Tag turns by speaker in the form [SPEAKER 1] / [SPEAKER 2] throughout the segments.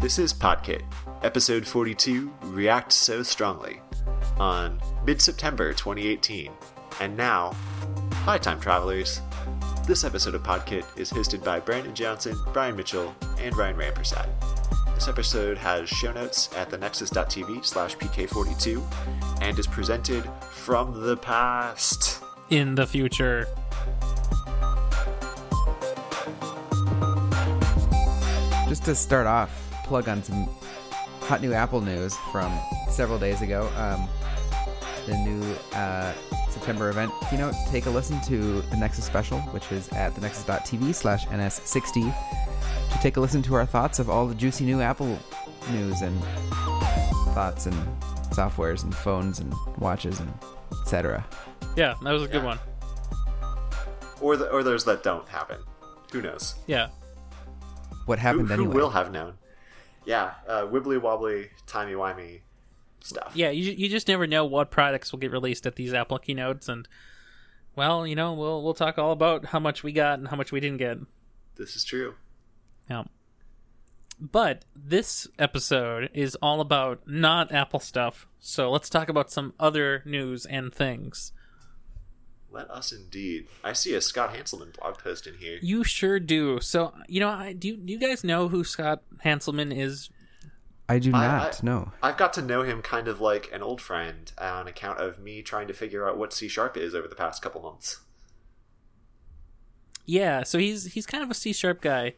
[SPEAKER 1] This is Podkit, episode 42 React So Strongly, on mid September 2018. And now, hi, time travelers. This episode of Podkit is hosted by Brandon Johnson, Brian Mitchell, and Ryan Rampersad. This episode has show notes at thenexus.tv slash pk42 and is presented from the past.
[SPEAKER 2] in the future.
[SPEAKER 3] Just to start off, plug on some hot new Apple news from several days ago. Um, the new uh, September event keynote. Take a listen to the Nexus special, which is at thenexus.tv slash ns60 to take a listen to our thoughts of all the juicy new Apple news and thoughts and softwares and phones and watches and etc.
[SPEAKER 2] Yeah, that was a good one.
[SPEAKER 1] Or, the, or those that don't happen. Who knows?
[SPEAKER 2] Yeah.
[SPEAKER 3] What happened
[SPEAKER 1] who
[SPEAKER 3] anyway?
[SPEAKER 1] will have known? Yeah, uh, wibbly wobbly, timey wimey stuff.
[SPEAKER 2] Yeah, you you just never know what products will get released at these Apple keynotes and well, you know, we'll we'll talk all about how much we got and how much we didn't get.
[SPEAKER 1] This is true.
[SPEAKER 2] Yeah. But this episode is all about not Apple stuff. So let's talk about some other news and things.
[SPEAKER 1] Let us indeed. I see a Scott Hanselman blog post in here.
[SPEAKER 2] You sure do. So, you know, I, do, you, do you guys know who Scott Hanselman is?
[SPEAKER 3] I do not
[SPEAKER 1] I-
[SPEAKER 3] know.
[SPEAKER 1] I've got to know him kind of like an old friend on account of me trying to figure out what C sharp is over the past couple months.
[SPEAKER 2] Yeah, so he's he's kind of a C sharp guy,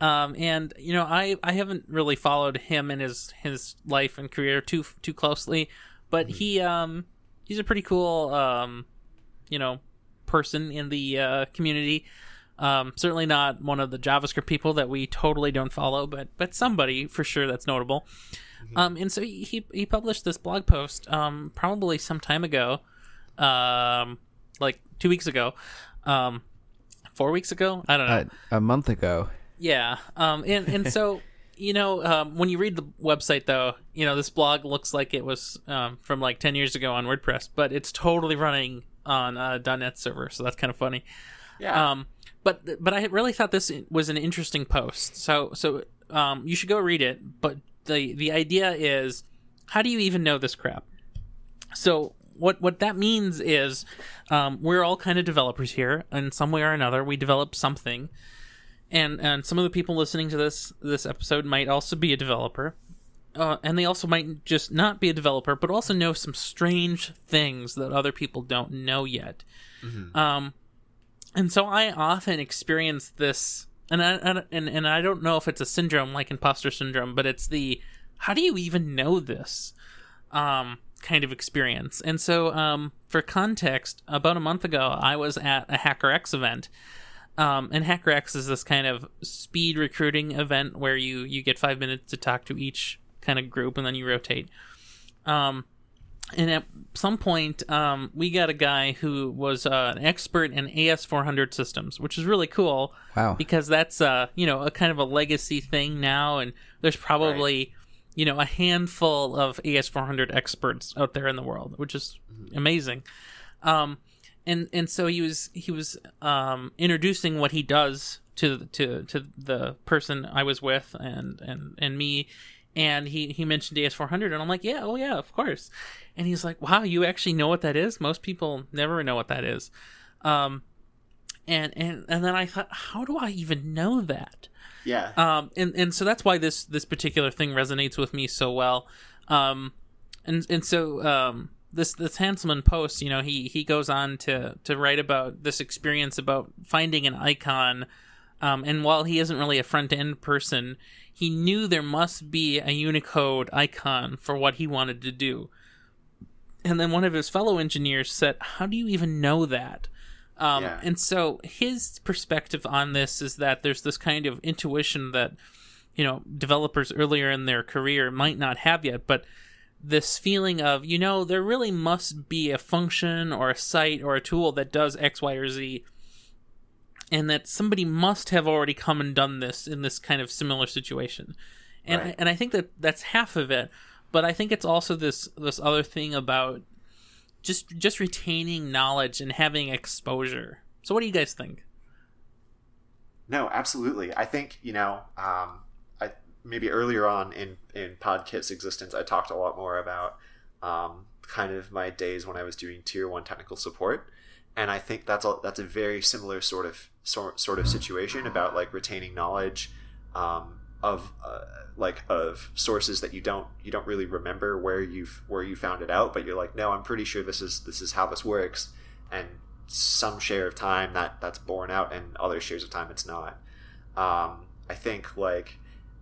[SPEAKER 2] um, and you know I I haven't really followed him and his his life and career too too closely, but he um he's a pretty cool um you know person in the uh, community. Um, certainly not one of the JavaScript people that we totally don't follow, but but somebody for sure that's notable. Um, and so he he- he published this blog post um, probably some time ago, um, like two weeks ago, um, four weeks ago. I don't know.
[SPEAKER 3] Uh, a month ago.
[SPEAKER 2] Yeah. Um, and, and so, you know, um, when you read the website, though, you know, this blog looks like it was um, from like 10 years ago on WordPress, but it's totally running on a .NET server. So that's kind of funny.
[SPEAKER 1] Yeah.
[SPEAKER 2] Um, but but I really thought this was an interesting post. So so um, you should go read it. But the the idea is, how do you even know this crap? So what what that means is, um, we're all kind of developers here, in some way or another. We develop something, and and some of the people listening to this this episode might also be a developer. Uh, and they also might just not be a developer, but also know some strange things that other people don't know yet. Um, and so I often experience this, and I, and and and I don't know if it's a syndrome like imposter syndrome, but it's the how do you even know this um, kind of experience. And so, um, for context, about a month ago, I was at a HackerX event. Um, and HackerX is this kind of speed recruiting event where you you get five minutes to talk to each kind of group, and then you rotate. Um, and at some point, um, we got a guy who was uh, an expert in AS400 systems, which is really cool
[SPEAKER 3] Wow.
[SPEAKER 2] because that's uh, you know a kind of a legacy thing now, and there's probably you know a handful of AS400 experts out there in the world, which is amazing. Um, and and so he was he was um, introducing what he does to to to the person I was with and and and me, and he he mentioned AS400, and I'm like, yeah, oh yeah, of course. And he's like, wow, you actually know what that is? Most people never know what that is. Um, and and and then I thought, how do I even know that?
[SPEAKER 1] yeah.
[SPEAKER 2] Um, and and so that's why this this particular thing resonates with me so well. Um, and and so um, this this Hanselman post, you know, he he goes on to to write about this experience about finding an icon. Um, and while he isn't really a front end person, he knew there must be a Unicode icon for what he wanted to do. And then one of his fellow engineers said, "How do you even know that?" Um,
[SPEAKER 1] Yeah.
[SPEAKER 2] And so his perspective on this is that there's this kind of intuition that you know developers earlier in their career might not have yet, but this feeling of you know there really must be a function or a site or a tool that does X, Y, or Z, and that somebody must have already come and done this in this kind of similar situation. And
[SPEAKER 1] Right.
[SPEAKER 2] and I think that that's half of it, but I think it's also this this other thing about just just retaining knowledge and having exposure. So what do you guys think?
[SPEAKER 1] No, absolutely. I think you know, um, I maybe earlier on in in Podkit's existence, I talked a lot more about um, kind of my days when I was doing tier one technical support, and I think that's a that's a very similar sort of sort sort of situation about like retaining knowledge um, of uh, like of sources that you don't you don't really remember where you've where you found it out, but you're like, no, I'm pretty sure this is this is how this works, and some share of time that that's borne out, and other shares of time it's not. Um, I think like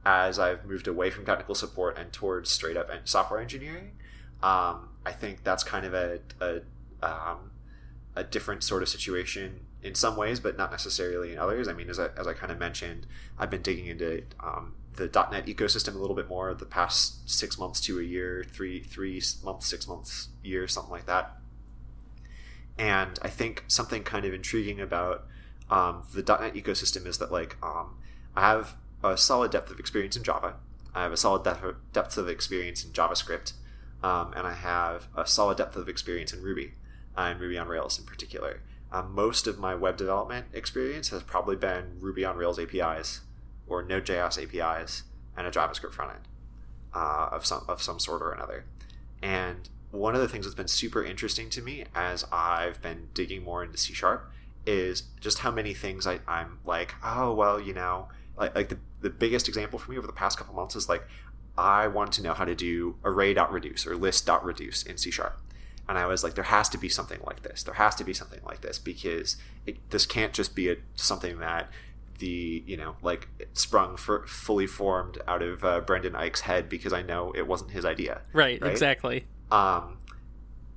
[SPEAKER 1] as I've moved away from technical support and towards straight up software engineering, um, I think that's kind of a a, um, a different sort of situation in some ways, but not necessarily in others. I mean, as I, as I kind of mentioned, I've been digging into um, the .NET ecosystem a little bit more the past six months to a year, three three months, six months, year, something like that. And I think something kind of intriguing about um, the .NET ecosystem is that like um, I have a solid depth of experience in Java. I have a solid depth of experience in JavaScript, um, and I have a solid depth of experience in Ruby, and Ruby on Rails in particular. Um, most of my web development experience has probably been Ruby on Rails APIs or Node.js APIs and a JavaScript frontend uh, of some of some sort or another. And one of the things that's been super interesting to me as I've been digging more into C sharp is just how many things I, I'm like, oh well, you know, like, like the, the biggest example for me over the past couple months is like I want to know how to do array.reduce or list.reduce in C sharp. And I was like, there has to be something like this. There has to be something like this because it, this can't just be a, something that the you know like sprung for fully formed out of uh, Brendan Eich's head because I know it wasn't his idea.
[SPEAKER 2] Right, right? exactly.
[SPEAKER 1] Um,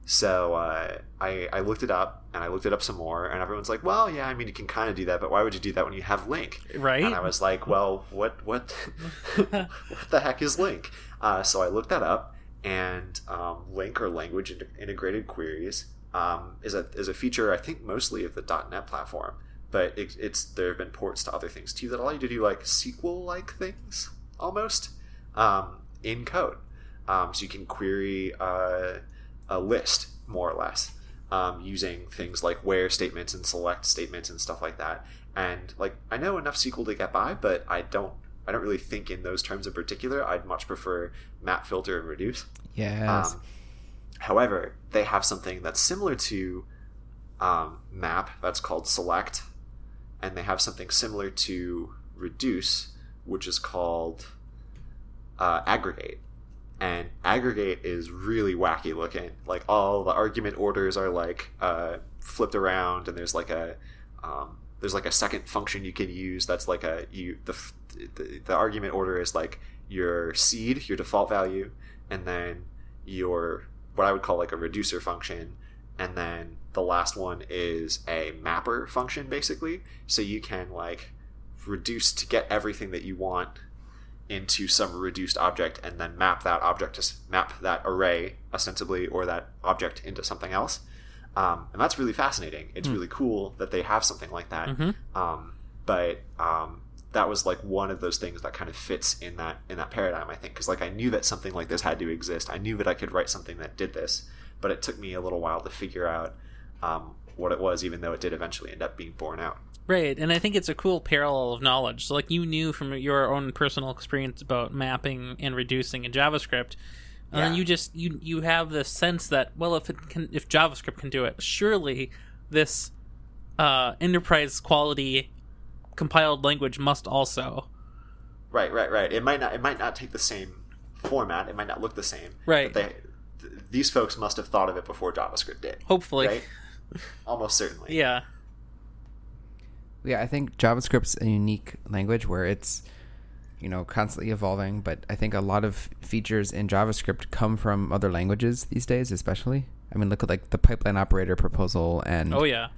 [SPEAKER 1] so uh, I I looked it up and I looked it up some more, and everyone's like, "Well, yeah, I mean, you can kind of do that, but why would you do that when you have LINQ?
[SPEAKER 2] Right.
[SPEAKER 1] And I was like, "Well, what what what the heck is LINQ? Uh, so I looked that up, and um, LINQ or language integrated queries um, is a is a feature I think mostly of the .NET platform, but it, it's there have been ports to other things too that allow you to do like SQL like things almost um, in code. Um, so you can query uh, a list more or less um, using things like where statements and select statements and stuff like that. And like I know enough SQL to get by, but I don't I don't really think in those terms in particular. I'd much prefer map, filter, and reduce.
[SPEAKER 3] Yes. Um,
[SPEAKER 1] however, they have something that's similar to um, map that's called select, and they have something similar to reduce, which is called uh, aggregate and aggregate is really wacky looking like all the argument orders are like uh, flipped around and there's like a um, there's like a second function you can use that's like a you the, the, the argument order is like your seed your default value and then your what i would call like a reducer function and then the last one is a mapper function basically so you can like reduce to get everything that you want into some reduced object and then map that object to map that array ostensibly or that object into something else. Um, and that's really fascinating. It's mm. really cool that they have something like that.
[SPEAKER 2] Mm-hmm.
[SPEAKER 1] Um, but um, that was like one of those things that kind of fits in that in that paradigm. I think because like I knew that something like this had to exist. I knew that I could write something that did this, but it took me a little while to figure out um, what it was. Even though it did eventually end up being borne out.
[SPEAKER 2] Right, and I think it's a cool parallel of knowledge. So, like you knew from your own personal experience about mapping and reducing in JavaScript, and yeah. then you just you you have this sense that well, if it can, if JavaScript can do it, surely this uh, enterprise quality compiled language must also.
[SPEAKER 1] Right, right, right. It might not. It might not take the same format. It might not look the same.
[SPEAKER 2] Right.
[SPEAKER 1] They, th- these folks must have thought of it before JavaScript did.
[SPEAKER 2] Hopefully.
[SPEAKER 1] Right? Almost certainly.
[SPEAKER 2] Yeah.
[SPEAKER 3] Yeah, I think JavaScript's a unique language where it's you know constantly evolving, but I think a lot of features in JavaScript come from other languages these days, especially. I mean, look at like the pipeline operator proposal and
[SPEAKER 2] Oh yeah.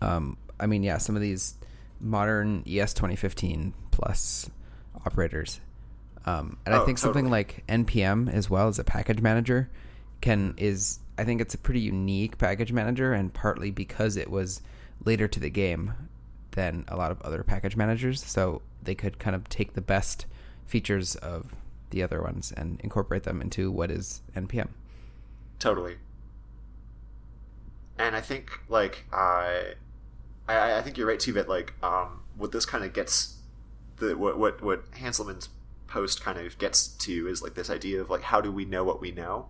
[SPEAKER 3] Um I mean, yeah, some of these modern ES 2015 plus operators. Um, and oh, I think something like npm as well as a package manager can is I think it's a pretty unique package manager and partly because it was later to the game than a lot of other package managers. So they could kind of take the best features of the other ones and incorporate them into what is npm.
[SPEAKER 1] Totally. And I think like uh, I I think you're right too. That like um, what this kind of gets the what what what Hanselman's post kind of gets to is like this idea of like how do we know what we know,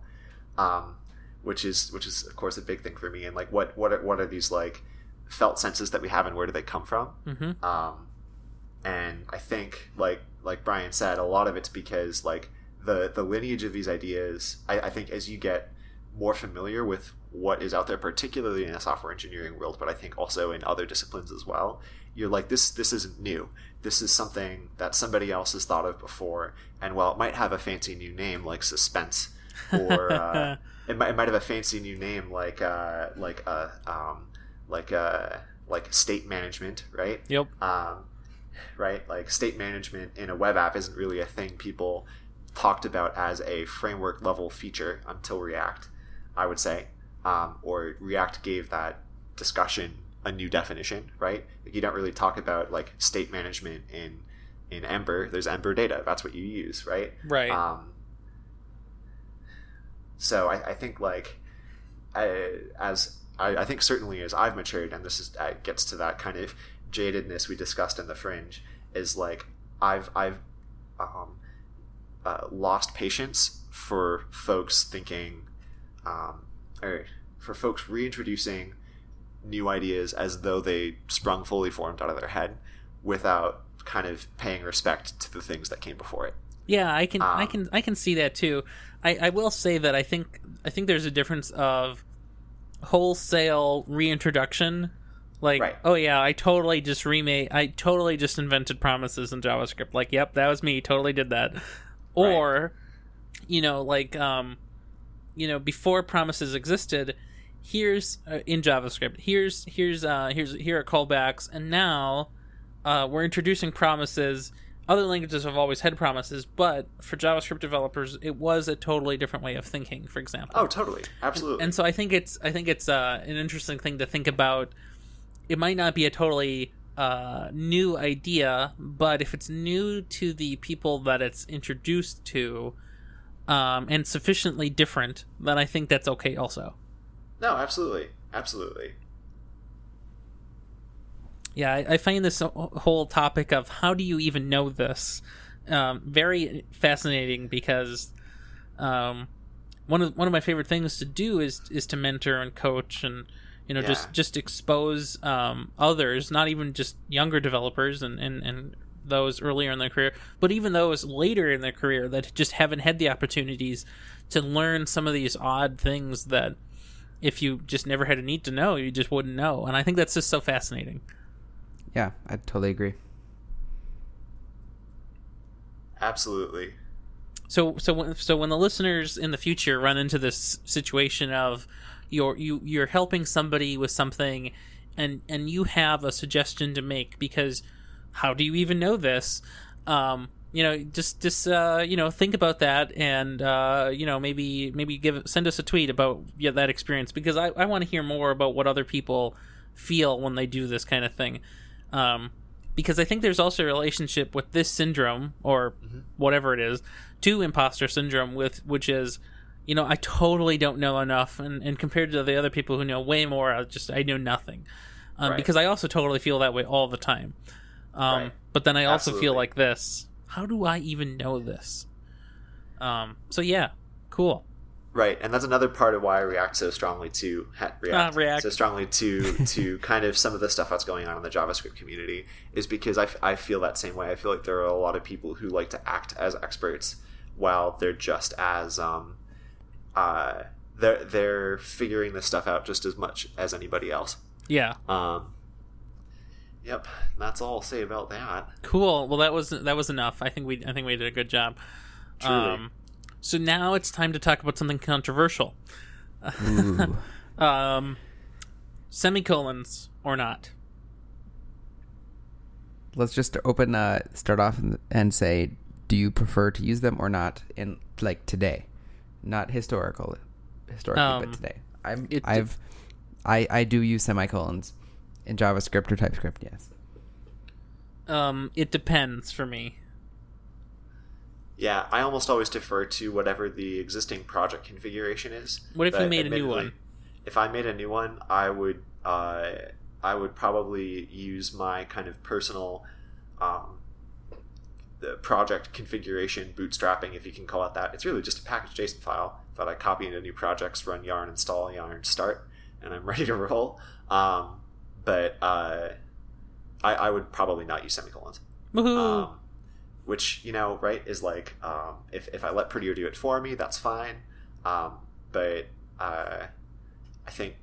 [SPEAKER 1] um, which is which is of course a big thing for me. And like what what are, what are these like felt senses that we have and where do they come from?
[SPEAKER 2] Mm-hmm.
[SPEAKER 1] Um, and I think like like Brian said, a lot of it's because like the the lineage of these ideas. I, I think as you get more familiar with what is out there, particularly in the software engineering world, but I think also in other disciplines as well. You're like this. This isn't new. This is something that somebody else has thought of before. And while it might have a fancy new name like suspense, or uh, it, might, it might have a fancy new name like uh, like uh, um, like uh, like state management, right?
[SPEAKER 2] Yep.
[SPEAKER 1] Um, right, like state management in a web app isn't really a thing people talked about as a framework level feature until React, I would say um, or React gave that discussion a new definition, right? Like you don't really talk about like state management in in Ember. There's Ember data. That's what you use, right?
[SPEAKER 2] Right.
[SPEAKER 1] Um, so I, I think like I, as I, I, think certainly as I've matured, and this is uh, gets to that kind of jadedness we discussed in the fringe, is like I've I've um, uh, lost patience for folks thinking um, or for folks reintroducing new ideas as though they sprung fully formed out of their head without kind of paying respect to the things that came before it.
[SPEAKER 2] Yeah, I can, um, I can, I can see that too. I, I will say that I think, I think there's a difference of wholesale reintroduction. Like,
[SPEAKER 1] right.
[SPEAKER 2] oh yeah, I totally just remade, I totally just invented promises in JavaScript. Like, yep, that was me. Totally did that. Or, right. you know, like, um, you know before promises existed here's uh, in javascript here's here's uh here's here are callbacks and now uh, we're introducing promises. Other languages have always had promises but for javascript developers it was a totally different way of thinking for example.
[SPEAKER 1] Oh totally. Absolutely.
[SPEAKER 2] And so i think it's i think it's uh, an interesting thing to think about. It might not be a totally uh, new idea but if it's new to the people that it's introduced to um, and sufficiently different, then I think that's okay also.
[SPEAKER 1] No, absolutely. Absolutely.
[SPEAKER 2] Yeah, I, I find this whole topic of how do you even know this um, very fascinating because um, one of one of my favorite things to do is is to mentor and coach and you know yeah. just just expose um, others, not even just younger developers and, and, and those earlier in their career, but even those later in their career that just haven't had the opportunities to learn some of these odd things that if you just never had a need to know, you just wouldn't know. And I think that's just so fascinating.
[SPEAKER 3] Yeah, I totally agree.
[SPEAKER 1] Absolutely.
[SPEAKER 2] So so when so when the listeners in the future run into this situation of you're you you're helping somebody with something and and you have a suggestion to make because how do you even know this? Um, you know, just just uh, you know, think about that, and uh, you know, maybe maybe give send us a tweet about yeah, that experience because I, I want to hear more about what other people feel when they do this kind of thing. Um, because I think there's also a relationship with this syndrome or mm-hmm. whatever it is to imposter syndrome, with which is you know I totally don't know enough, and, and compared to the other people who know way more, I just I know nothing. Um, right. Because I also totally feel that way all the time. Um, right. But then I also Absolutely. feel like this. How do I even know this? Um, so yeah, cool.
[SPEAKER 1] Right, and that's another part of why I react so strongly to react,
[SPEAKER 2] uh, react.
[SPEAKER 1] so strongly to to kind of some of the stuff that's going on in the JavaScript community is because I, I feel that same way. I feel like there are a lot of people who like to act as experts while they're just as um, uh, they're they're figuring this stuff out just as much as anybody else.
[SPEAKER 2] Yeah.
[SPEAKER 1] Um, Yep, that's all I'll say about that.
[SPEAKER 2] Cool. Well, that was that was enough. I think we I think we did a good job.
[SPEAKER 1] Truly. Um,
[SPEAKER 2] so now it's time to talk about something controversial. um, semicolons or not.
[SPEAKER 3] Let's just open. Uh, start off and say, do you prefer to use them or not? In like today, not historical, historically, um, but today. I'm. It, I've. I I do use semicolons in JavaScript or TypeScript, yes.
[SPEAKER 2] Um, it depends for me.
[SPEAKER 1] Yeah, I almost always defer to whatever the existing project configuration is.
[SPEAKER 2] What if you made a new one?
[SPEAKER 1] If I made a new one, I would uh, I would probably use my kind of personal um, the project configuration, bootstrapping, if you can call it that. It's really just a package JSON file that I copy into new projects, run yarn install, yarn start, and I'm ready to roll. Um, but uh, I, I would probably not use semicolons. Um, which you know, right, is like um, if if I let Prettier do it for me, that's fine. Um, but uh, I think,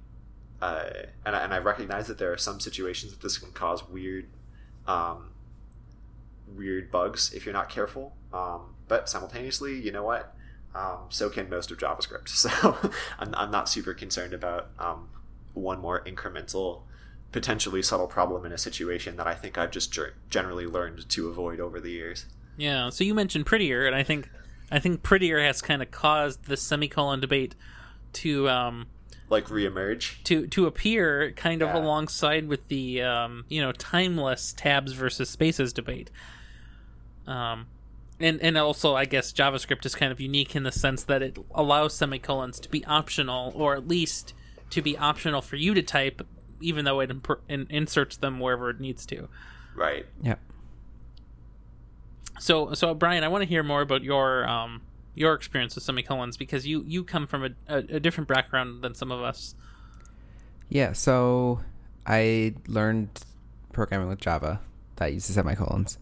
[SPEAKER 1] uh, and I, and I recognize that there are some situations that this can cause weird, um, weird bugs if you're not careful. Um, but simultaneously, you know what? Um, so can most of JavaScript. So I'm, I'm not super concerned about um, one more incremental, potentially subtle problem in a situation that I think I've just ger- generally learned to avoid over the years.
[SPEAKER 2] Yeah. So you mentioned prettier, and I think I think prettier has kind of caused the semicolon debate to um,
[SPEAKER 1] Like reemerge.
[SPEAKER 2] to to appear kind of
[SPEAKER 1] Yeah.
[SPEAKER 2] alongside with the um, you know timeless tabs versus spaces debate. Um, and and also I guess JavaScript is kind of unique in the sense that it allows semicolons to be optional, or at least to be optional for you to type, even though it imp- in- inserts them wherever it needs to.
[SPEAKER 1] Right.
[SPEAKER 3] Yep.
[SPEAKER 2] So so Brian, I want to hear more about your um your experience with semicolons because you you come from a, a, a different background than some of us.
[SPEAKER 3] Yeah, so I learned programming with Java that uses semicolons.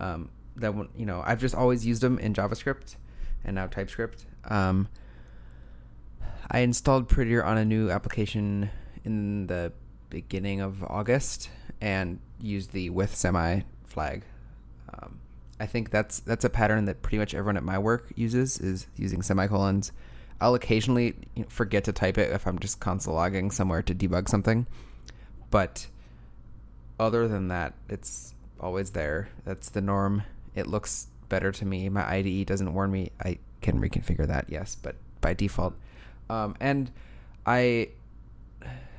[SPEAKER 3] Um, that one, you know, I've just always used them in JavaScript and now TypeScript. Um, I installed Prettier on a new application in the beginning of August and used the with semi flag. Um, I think that's that's a pattern that pretty much everyone at my work uses is using semicolons. I'll occasionally forget to type it if I'm just console logging somewhere to debug something, but other than that, it's always there. That's the norm. It looks better to me. My IDE doesn't warn me. I can reconfigure that, yes, but by default. Um, and I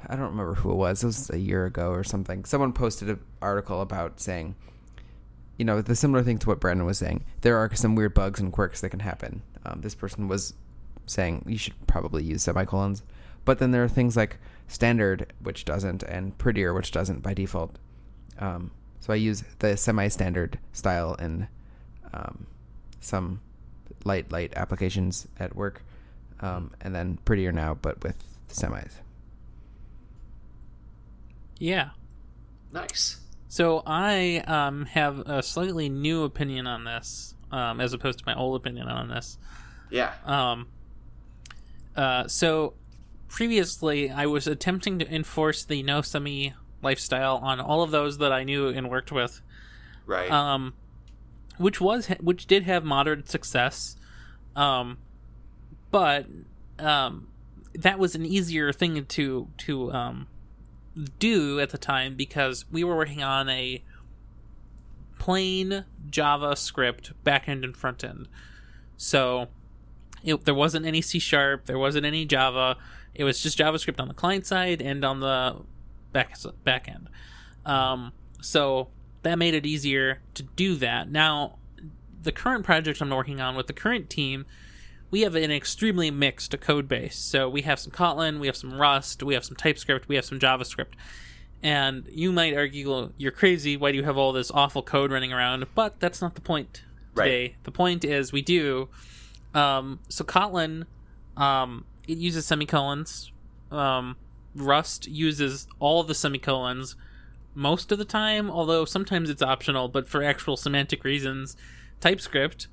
[SPEAKER 3] I don't remember who it was. It was a year ago or something. Someone posted an article about saying, you know, the similar thing to what Brandon was saying. There are some weird bugs and quirks that can happen. Um, this person was saying you should probably use semicolons, but then there are things like standard, which doesn't, and prettier, which doesn't by default. Um, so I use the semi-standard style in um, some light, light applications at work, um, and then prettier now, but with semis.
[SPEAKER 2] Yeah.
[SPEAKER 1] Nice.
[SPEAKER 2] So I um, have a slightly new opinion on this, um, as opposed to my old opinion on this.
[SPEAKER 1] Yeah.
[SPEAKER 2] Um, uh, so previously, I was attempting to enforce the no semi lifestyle on all of those that I knew and worked with,
[SPEAKER 1] Right.
[SPEAKER 2] um, which was which did have moderate success, um, but um, that was an easier thing to to um, do at the time because we were working on a plain JavaScript backend and front end. So it, there wasn't any C sharp, there wasn't any Java. It was just JavaScript on the client side and on the back back end. Um, so that made it easier to do that. Now, the current project I'm working on with the current team, we have an extremely mixed code base. So we have some Kotlin, we have some Rust, we have some TypeScript, we have some JavaScript. And you might argue, well, you're crazy. Why do you have all this awful code running around? But that's not the point today.
[SPEAKER 1] Right.
[SPEAKER 2] The point is we do. Um, so Kotlin, um, it uses semicolons. Um, Rust uses all the semicolons most of the time, although sometimes it's optional. But for actual semantic reasons, TypeScript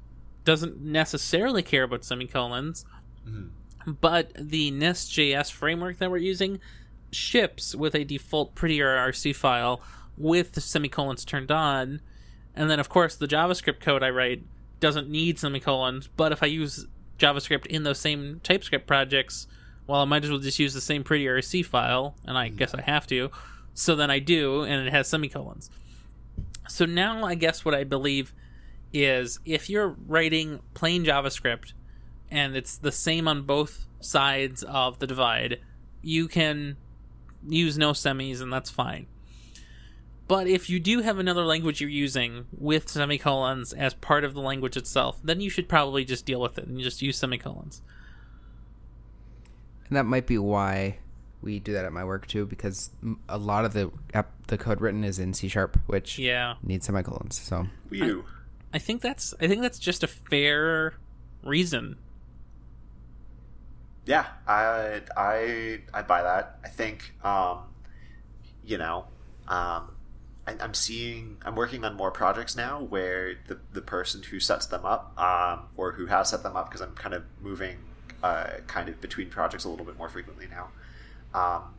[SPEAKER 2] doesn't necessarily care about semicolons. Mm-hmm. But the Nest.js framework that we're using ships with a default prettier RC file with the semicolons turned on. And then, of course, the JavaScript code I write doesn't need semicolons. But if I use JavaScript in those same TypeScript projects, well, I might as well just use the same pretty RC file, and I guess I mm-hmm. have to. So then I do, and it has semicolons. So now I guess what I believe is if you're writing plain JavaScript and it's the same on both sides of the divide, you can use no semis and that's fine. But if you do have another language you're using with semicolons as part of the language itself, then you should probably just deal with it and just use semicolons.
[SPEAKER 3] And that might be why we do that at my work too, because a lot of the the code written is in C sharp, which
[SPEAKER 2] Yeah.
[SPEAKER 3] needs semicolons. So
[SPEAKER 1] You.
[SPEAKER 2] I think that's I think that's just a fair reason.
[SPEAKER 1] Yeah, I I I buy that. I think um, you know, um, I, I'm seeing I'm working on more projects now where the the person who sets them up um, or who has set them up because I'm kind of moving uh, kind of between projects a little bit more frequently now. Um,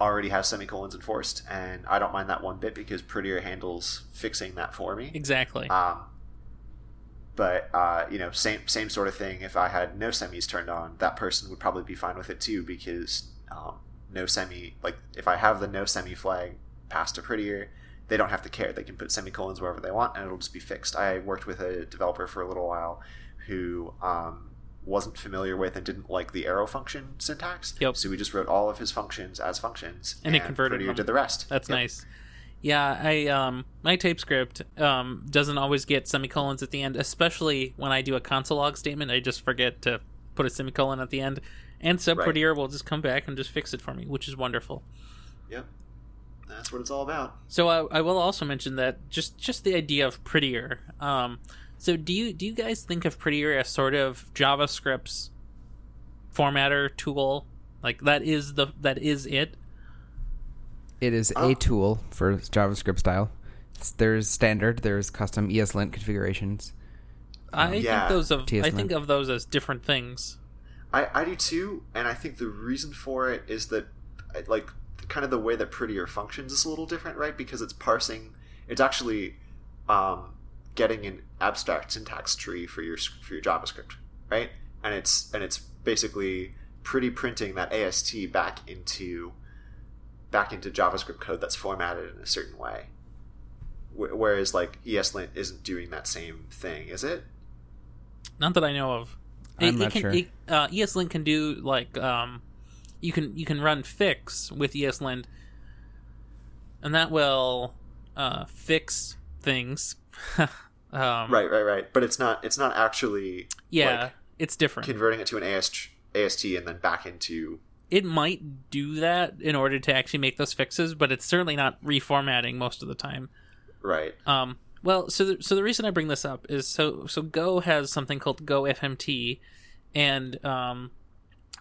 [SPEAKER 1] already has semicolons enforced, and I don't mind that one bit because Prettier handles fixing that for me.
[SPEAKER 2] Exactly.
[SPEAKER 1] Um, but uh, you know, same same sort of thing. If I had no semis turned on, that person would probably be fine with it too because um, no semi like if I have the no semi flag passed to Prettier, they don't have to care. They can put semicolons wherever they want, and it'll just be fixed. I worked with a developer for a little while who um, wasn't familiar with and didn't like the arrow function syntax.
[SPEAKER 2] Yep.
[SPEAKER 1] So we just wrote all of his functions as functions,
[SPEAKER 2] And it converted
[SPEAKER 1] Prettier
[SPEAKER 2] them.
[SPEAKER 1] did the rest.
[SPEAKER 2] That's
[SPEAKER 1] Yep.
[SPEAKER 2] nice. Yeah, I um my TypeScript um doesn't always get semicolons at the end, especially when I do a console log statement. I just forget to put a semicolon at the end, and Subprettier will just come back and just fix it for me, which is wonderful.
[SPEAKER 1] Yep. That's what it's all about.
[SPEAKER 2] So I, I will also mention that just just the idea of prettier. Um, so do you do you guys think of prettier as sort of JavaScript's formatter tool? Like that is the that is it.
[SPEAKER 3] It is
[SPEAKER 1] Oh.
[SPEAKER 3] a tool for JavaScript style. There's standard. There's custom ESLint configurations.
[SPEAKER 2] I
[SPEAKER 1] yeah.
[SPEAKER 2] think those of I think of those as different things.
[SPEAKER 1] I, I do too, and I think the reason for it is that, like, kind of the way that Prettier functions is a little different, right? Because it's parsing, it's actually um, getting an abstract syntax tree for your for your JavaScript, right? And it's and it's basically pretty printing that AST back into back into JavaScript code that's formatted in a certain way. Wh- Whereas like ESLint isn't doing that same thing, is it?
[SPEAKER 2] Not that I know of.
[SPEAKER 3] I'm not
[SPEAKER 2] can,
[SPEAKER 3] sure.
[SPEAKER 2] It, uh, ESLint can do like um, you can you can run fix with ESLint, and that will uh, fix things. um,
[SPEAKER 1] Right, right, right. But it's not it's not actually
[SPEAKER 2] Yeah,
[SPEAKER 1] like,
[SPEAKER 2] it's different.
[SPEAKER 1] converting it to an AST, AST and then back into
[SPEAKER 2] it might do that in order to actually make those fixes, but it's certainly not reformatting most of the time.
[SPEAKER 1] right.
[SPEAKER 2] Um, well, so the, so the reason I bring this up is so so Go has something called Go FMT, and um,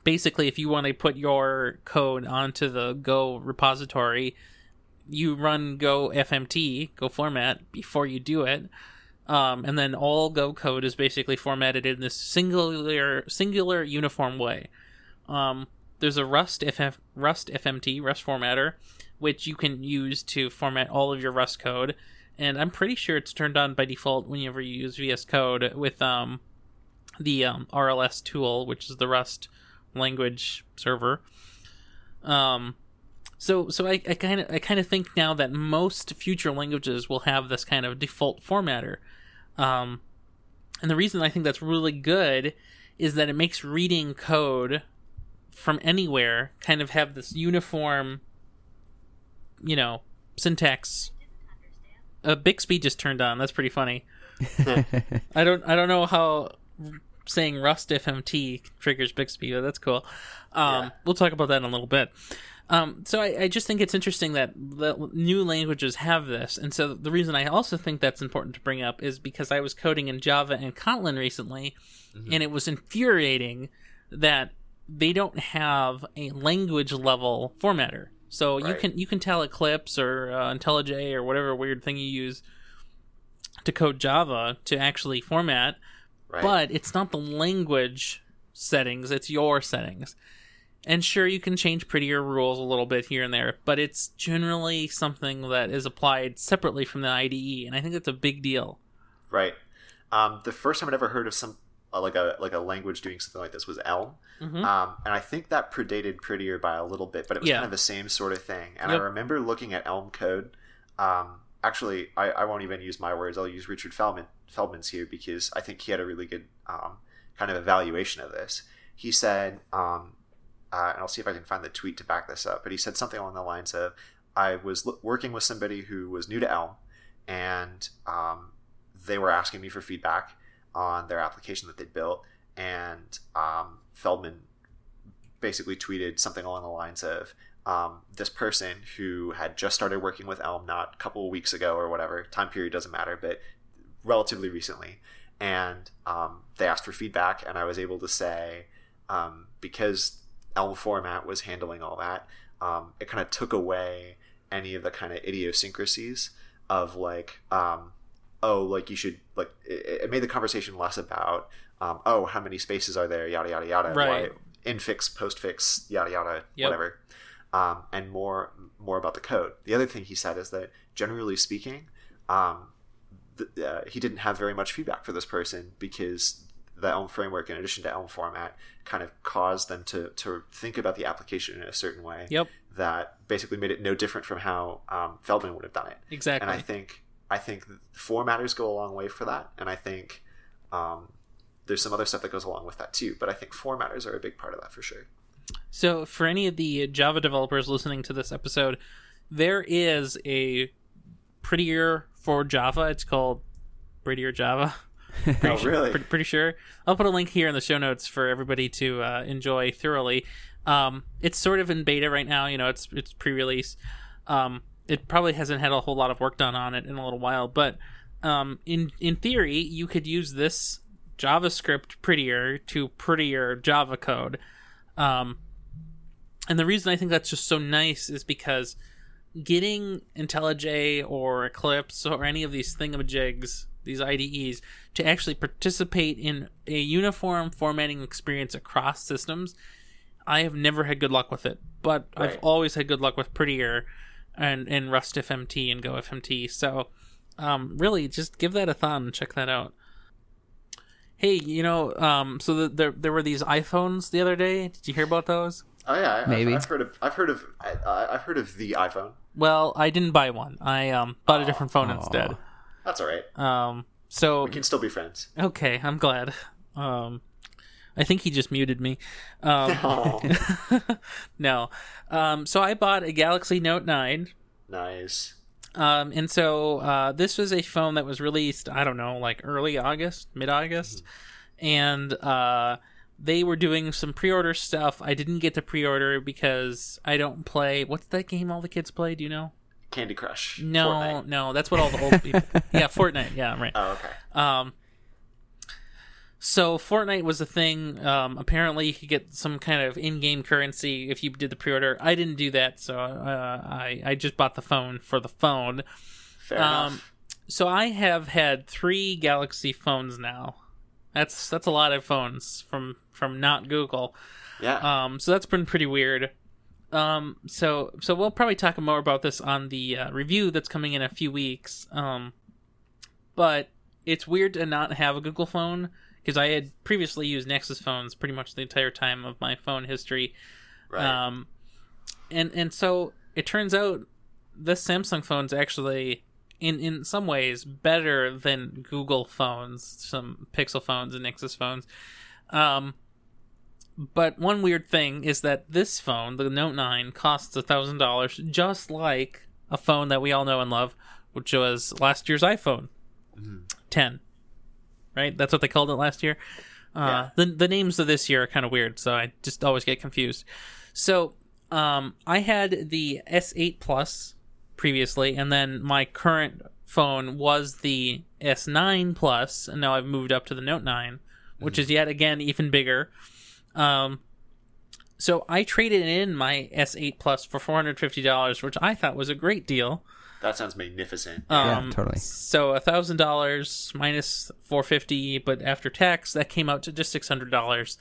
[SPEAKER 2] basically, if you want to put your code onto the Go repository, you run Go FMT, Go format before you do it. Um, and then all Go code is basically formatted in this singular, singular, uniform way. Um, there's a Rust FF, Rust FMT, Rust formatter, which you can use to format all of your Rust code. And I'm pretty sure it's turned on by default whenever you use VS Code with um, the um, RLS tool, which is the Rust language server. Um, so so I kind of I kind of think now that most future languages will have this kind of default formatter. Um, and the reason I think that's really good is that it makes reading code from anywhere kind of have this uniform, you know, syntax. Uh, Bixby just turned on. That's pretty funny. I don't I don't know how saying Rust FMT triggers Bixby, but that's cool. Um,
[SPEAKER 1] Yeah.
[SPEAKER 2] We'll talk about that in a little bit. Um, so I, I just think it's interesting that the new languages have this, and so the reason I also think that's important to bring up is because I was coding in Java and Kotlin recently, and it was infuriating that they don't have a language level formatter. So you can you can tell Eclipse or uh, IntelliJ or whatever weird thing you use to code Java to actually format,
[SPEAKER 1] Right.
[SPEAKER 2] but it's not the language settings, it's your settings. And sure, you can change prettier rules a little bit here and there, but it's generally something that is applied separately from the IDE, and I think that's a big deal.
[SPEAKER 1] right. Um, the first time I'd ever heard of some like a like a language doing something like this was Elm,
[SPEAKER 2] Mhm.
[SPEAKER 1] um, and I think that predated Prettier by a little bit, but it was
[SPEAKER 2] Yeah.
[SPEAKER 1] kind of the same sort of thing. And
[SPEAKER 2] Yep.
[SPEAKER 1] I remember looking at Elm code. Um, actually, I, I won't even use my words. I'll use Richard Feldman Feldman's here because I think he had a really good um, kind of evaluation of this. He said, um, uh, and I'll see if I can find the tweet to back this up, but he said something along the lines of, "I was l- working with somebody who was new to Elm, and um, they were asking me for feedback on their application that they'd built, and um, Feldman basically tweeted something along the lines of." Um, this person who had just started working with Elm not a couple of weeks ago or whatever time period doesn't matter, but relatively recently, and um, they asked for feedback, and I was able to say um, because Elm format was handling all that, um, it kind of took away any of the kind of idiosyncrasies of like, um, oh, like you should like it, it made the conversation less about, um, oh, how many spaces are there, yada yada yada,
[SPEAKER 2] Right.
[SPEAKER 1] why- infix, postfix, yada yada,
[SPEAKER 2] Yep.
[SPEAKER 1] whatever, um, and more more about the code. The other thing he said is that generally speaking, um, th- uh, he didn't have very much feedback for this person because the Elm framework, in addition to Elm format, kind of caused them to to think about the application in a certain way
[SPEAKER 2] Yep.
[SPEAKER 1] that basically made it no different from how um, Feldman would have done it.
[SPEAKER 2] Exactly.
[SPEAKER 1] And I think I think formatters go a long way for that, and I think um, there's some other stuff that goes along with that too. But I think formatters are a big part of that for sure.
[SPEAKER 2] So, for any of the Java developers listening to this episode, there is a prettier for Java. It's called Prettier Java.
[SPEAKER 1] oh, really?
[SPEAKER 2] Pretty, pretty sure. I'll put a link here in the show notes for everybody to uh, enjoy thoroughly. Um, it's sort of in beta right now. You know, it's it's pre-release. Um, it probably hasn't had a whole lot of work done on it in a little while, but um, in in theory, you could use this JavaScript prettier to prettier Java code. Um, and the reason I think that's just so nice is because getting IntelliJ or Eclipse or any of these thingamajigs, these IDEs, to actually participate in a uniform formatting experience across systems, I have never had good luck with it. But I've always had good luck with Prettier and, and Rust FMT and Go FMT. So um, really, just give that a thumb and check that out. Hey, you know, um, so the, there there were these iPhones the other day. Did you hear about those?
[SPEAKER 1] Oh yeah, I-
[SPEAKER 3] Maybe.
[SPEAKER 1] I've, I've heard of I've heard of I, I've heard of the iPhone.
[SPEAKER 2] Well, I didn't buy one. I um bought a different phone instead.
[SPEAKER 1] That's all right.
[SPEAKER 2] Um, so
[SPEAKER 1] We can still be friends.
[SPEAKER 2] okay, I'm glad. Um, I think he just muted me. Um,
[SPEAKER 1] Oh,
[SPEAKER 2] no. Um, so I bought a Galaxy Note nine.
[SPEAKER 1] nice.
[SPEAKER 2] Um, and so uh, this was a phone that was released, I don't know, like early August, mid August. And uh, they were doing some pre order stuff. I didn't get to pre order because I don't play. What's that game all the kids play? Do you know?
[SPEAKER 1] Candy Crush.
[SPEAKER 2] No,
[SPEAKER 1] Fortnite.
[SPEAKER 2] no, that's what all the old people. yeah, Fortnite. Yeah, right.
[SPEAKER 1] Oh, okay.
[SPEAKER 2] Um, so Fortnite was a thing. Um, apparently, you could get some kind of in-game currency if you did the pre-order. I didn't do that, so uh, I I just bought the phone for the phone.
[SPEAKER 1] Fair
[SPEAKER 2] Um,
[SPEAKER 1] enough.
[SPEAKER 2] So I have had three Galaxy phones now. That's that's a lot of phones from from not Google.
[SPEAKER 1] Yeah.
[SPEAKER 2] Um, so that's been pretty weird. Um, so so we'll probably talk more about this on the uh, review that's coming in a few weeks. Um, but it's weird to not have a Google phone because I had previously used Nexus phones pretty much the entire time of my phone history.
[SPEAKER 1] right.
[SPEAKER 2] Um, and and so it turns out this Samsung phone's actually in in some ways better than Google phones, some Pixel phones and Nexus phones. Um, but one weird thing is that this phone, the Note 9, costs thousand dollars, just like a phone that we all know and love, which was last year's iPhone 10. Right? That's what they called it last year. Uh, the the names of this year are kind of weird, so I just always get confused. So, um, I had the S8 Plus previously, and then my current phone was the S9 Plus, and now I've moved up to the Note 9, which is yet again even bigger. Um, so I traded in my S8 Plus for four hundred fifty dollars, which I thought was a great deal.
[SPEAKER 1] That sounds magnificent.
[SPEAKER 3] Yeah,
[SPEAKER 2] Um,
[SPEAKER 3] totally.
[SPEAKER 2] So a thousand dollars minus four fifty, but after tax, that came out to just six hundred dollars.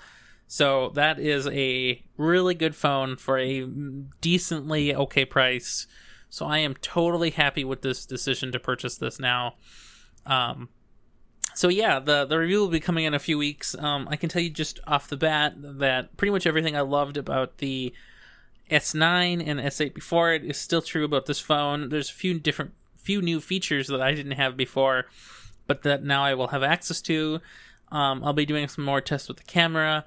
[SPEAKER 2] So that is a really good phone for a decently okay price. So I am totally happy with this decision to purchase this now. Um, so yeah, the the review will be coming in a few weeks. Um, I can tell you just off the bat that pretty much everything I loved about the S9 and S8 before it is still true about this phone. There's a few different, few new features that I didn't have before, but that now I will have access to. Um, I'll be doing some more tests with the camera.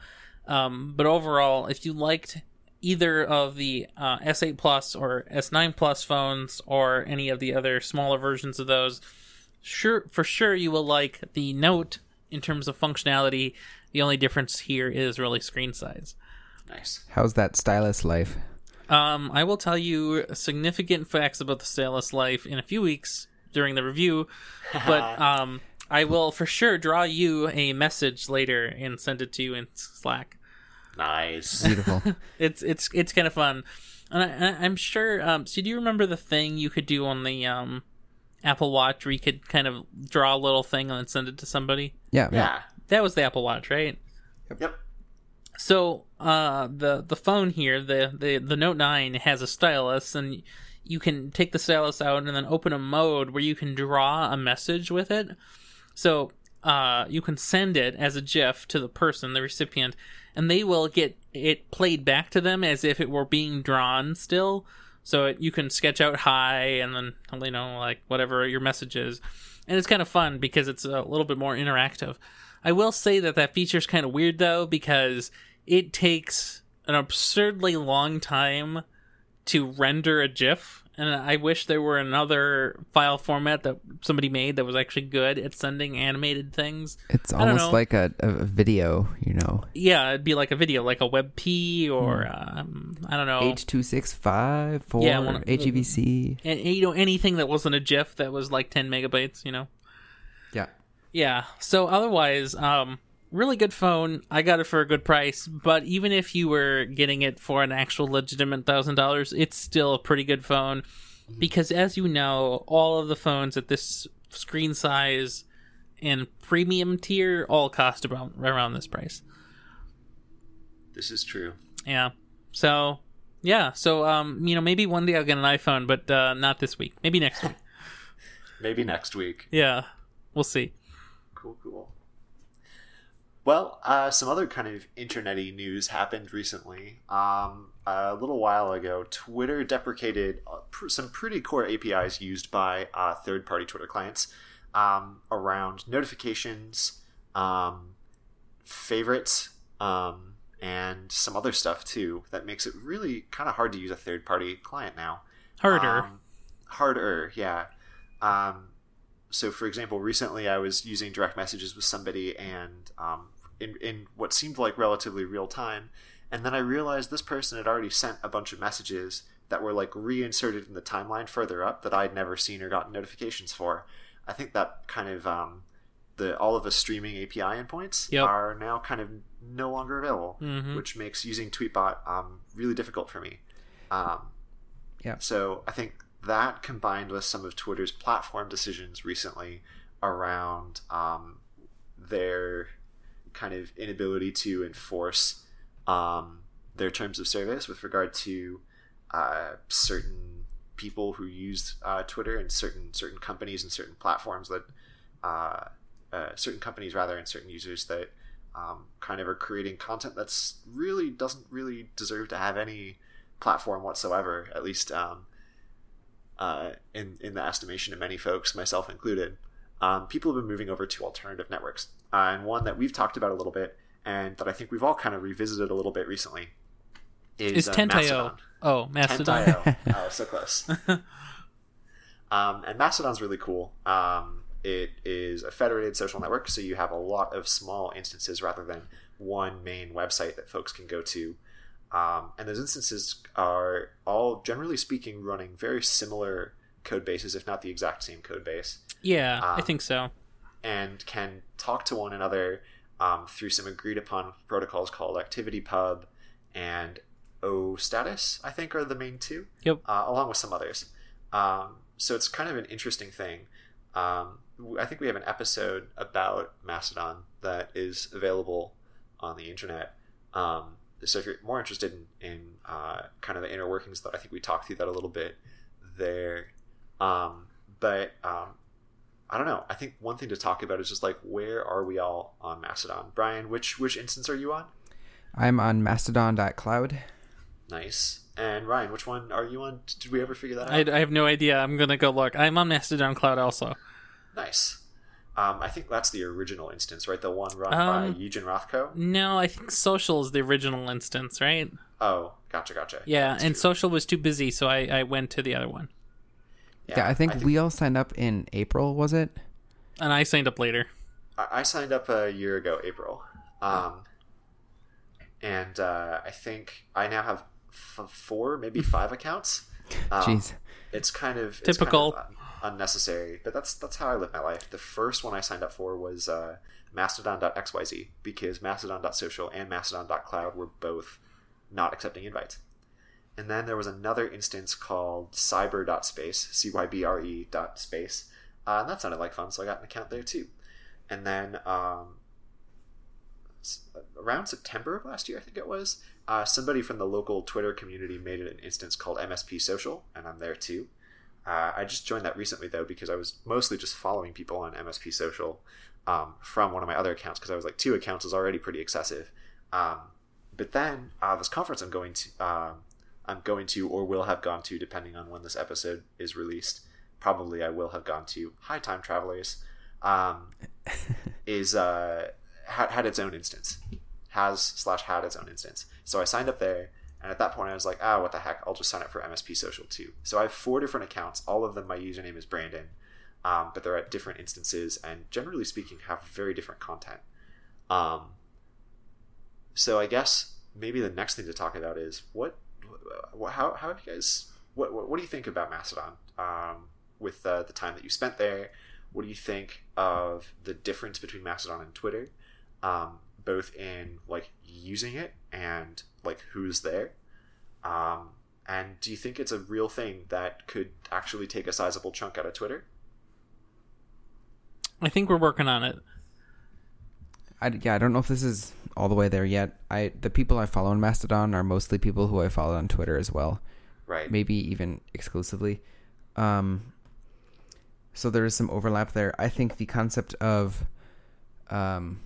[SPEAKER 2] Um, but overall, if you liked either of the uh, S8 Plus or S9 Plus phones or any of the other smaller versions of those, sure for sure you will like the Note in terms of functionality. The only difference here is really screen size.
[SPEAKER 1] Nice.
[SPEAKER 3] How's that stylus life?
[SPEAKER 2] Um, I will tell you significant facts about the stylus life in a few weeks during the review, but um, I will for sure draw you a message later and send it to you in Slack.
[SPEAKER 1] Nice.
[SPEAKER 3] Beautiful.
[SPEAKER 2] It's it's it's kind of fun, and I, I'm sure. Um, so do you remember the thing you could do on the um, Apple Watch where you could kind of draw a little thing and then send it to somebody?
[SPEAKER 3] Yeah, yeah.
[SPEAKER 1] yeah.
[SPEAKER 2] That was the Apple Watch, right?
[SPEAKER 1] Yep.
[SPEAKER 2] So uh, the the phone here, the, the the Note Nine has a stylus, and you can take the stylus out and then open a mode where you can draw a message with it. So uh, you can send it as a GIF to the person, the recipient, and they will get it played back to them as if it were being drawn still. So it, you can sketch out hi and then you know like whatever your message is, and it's kind of fun because it's a little bit more interactive. I will say that that feature is kind of weird though because it takes an absurdly long time to render a GIF, and I wish there were another file format that somebody made that was actually good at sending animated things.
[SPEAKER 3] It's almost like a, a video, you know.
[SPEAKER 2] Yeah, it'd be like a video, like a WebP or um, I don't know,
[SPEAKER 3] H two six five four
[SPEAKER 2] Yeah,
[SPEAKER 3] HEVC.
[SPEAKER 2] and, and, you know anything that wasn't a GIF that was like ten megabytes, you know.
[SPEAKER 3] Yeah.
[SPEAKER 2] So otherwise, um, really good phone. I got it for a good price. But even if you were getting it for an actual legitimate thousand dollars, it's still a pretty good phone because, as you know, all of the phones at this screen size and premium tier all cost about around this price.
[SPEAKER 1] This is true.
[SPEAKER 2] Yeah. So yeah. So um, you know, maybe one day I'll get an iPhone, but uh, not this week. Maybe next week.
[SPEAKER 1] Maybe next week.
[SPEAKER 2] Yeah. We'll see.
[SPEAKER 1] Cool, cool. Well, uh, some other kind of internety news happened recently. Um, a little while ago, Twitter deprecated uh, some pretty core APIs used by uh, third-party Twitter clients um, around notifications, um, favorites, um, and some other stuff too. That makes it really kind of hard to use a third-party client now.
[SPEAKER 2] Harder.
[SPEAKER 1] Um, harder, yeah. Um, so, for example, recently I was using direct messages with somebody, and um, in in what seemed like relatively real time, and then I realized this person had already sent a bunch of messages that were like reinserted in the timeline further up that I'd never seen or gotten notifications for. I think that kind of um, the all of the streaming API endpoints
[SPEAKER 2] Yep.
[SPEAKER 1] are now kind of no longer available,
[SPEAKER 2] Mhm.
[SPEAKER 1] which makes using Tweetbot um, really difficult for me. Um,
[SPEAKER 3] Yeah.
[SPEAKER 1] so I think that combined with some of Twitter's platform decisions recently around um, their kind of inability to enforce um, their terms of service with regard to uh, certain people who use uh, Twitter and certain certain companies and certain platforms that uh, uh, certain companies rather and certain users that um, kind of are creating content that's really doesn't really deserve to have any platform whatsoever. At least um, uh, in in the estimation of many folks, myself included. Um, people have been moving over to alternative networks, uh, and one that we've talked about a little bit, and that I think we've all kind of revisited a little bit recently, is
[SPEAKER 2] Is
[SPEAKER 1] uh,
[SPEAKER 2] Tent.io?
[SPEAKER 1] Mastodon.
[SPEAKER 2] Oh, Mastodon.
[SPEAKER 1] Tent.io. oh, so close. um, and Mastodon's really cool. Um, it is a federated social network, so you have a lot of small instances rather than one main website that folks can go to. Um, and those instances are all, generally speaking, running very similar code bases, if not the exact same code base
[SPEAKER 2] Yeah, I
[SPEAKER 1] Um,
[SPEAKER 2] think so.
[SPEAKER 1] and can talk to one another um, through some agreed upon protocols called ActivityPub and OStatus, I think, are the main two,
[SPEAKER 2] Yep.
[SPEAKER 1] uh, along with some others. Um, so it's kind of an interesting thing. Um, I think we have an episode about Mastodon that is available on the internet. Um, so if you're more interested in, in uh, kind of the inner workings, that I think we talked through that a little bit there. Um, but um, I don't know. I think one thing to talk about is just like where are we all on Mastodon? Brian, which which instance are you on?
[SPEAKER 3] I'm on mastodon.cloud.
[SPEAKER 1] Nice. And Ryan, which one are you on? Did we ever figure that out?
[SPEAKER 2] I, I have no idea. I'm gonna go look. I'm on Mastodon Cloud also.
[SPEAKER 1] Nice. Um, I think that's the original instance, right? The one run
[SPEAKER 2] Um,
[SPEAKER 1] by Eugen Rochko.
[SPEAKER 2] No, I think Social is the original instance, right?
[SPEAKER 1] Oh, gotcha, gotcha.
[SPEAKER 2] Yeah,
[SPEAKER 1] That's
[SPEAKER 2] and
[SPEAKER 1] true.
[SPEAKER 2] Social was too busy, so I, I went to the other one,
[SPEAKER 3] Yeah, I think, we all signed up in April, was it?
[SPEAKER 2] and I signed up later.
[SPEAKER 1] I I signed up a year ago, April, um, and uh, I think I now have f- four, maybe five accounts. Um,
[SPEAKER 3] Jeez.
[SPEAKER 1] It's kind of it's
[SPEAKER 2] Typical.
[SPEAKER 1] Kind of, unnecessary, but that's that's how I live my life. The first one I signed up for was uh, Mastodon.xyz because Mastodon.social and Mastodon.cloud were both not accepting invites. And then there was another instance called cybre.space, C Y B R E dot space. Uh, and that sounded like fun, so I got an account there too. And then um, around September of last year, I think it was, uh, somebody from the local Twitter community made an instance called MSP Social, and I'm there too. Uh, I just joined that recently though because I was mostly just following people on MSP Social um, from one of my other accounts because I was like two accounts is already pretty excessive. Um, but then uh, this conference I'm going to, um, I'm going to or will have gone to depending on when this episode is released. Probably I will have gone to. High time travelers. Um, is uh, had, had its own instance, has slash had its own instance. So I signed up there, and at that point I was like, ah, what the heck? I'll just sign up for MSP Social too. So I have four different accounts. All of them, my username is Brandon, um, but they're at different instances, and generally speaking, have very different content. Um, so I guess maybe the next thing to talk about is what, how, how have you guys, what, what, what do you think about Mastodon um, with uh, the time that you spent there? What do you think of the difference between Mastodon and Twitter? um, both in like using it and like who's there. Um, and do you think it's a real thing that could actually take a sizable chunk out of Twitter?
[SPEAKER 2] I think we're working on it.
[SPEAKER 3] I, yeah, I don't know if this is all the way there yet. I the people I follow on Mastodon are mostly people who I follow on Twitter as well.
[SPEAKER 1] Right.
[SPEAKER 3] Maybe even exclusively. Um, so there is some overlap there. I think the concept of um,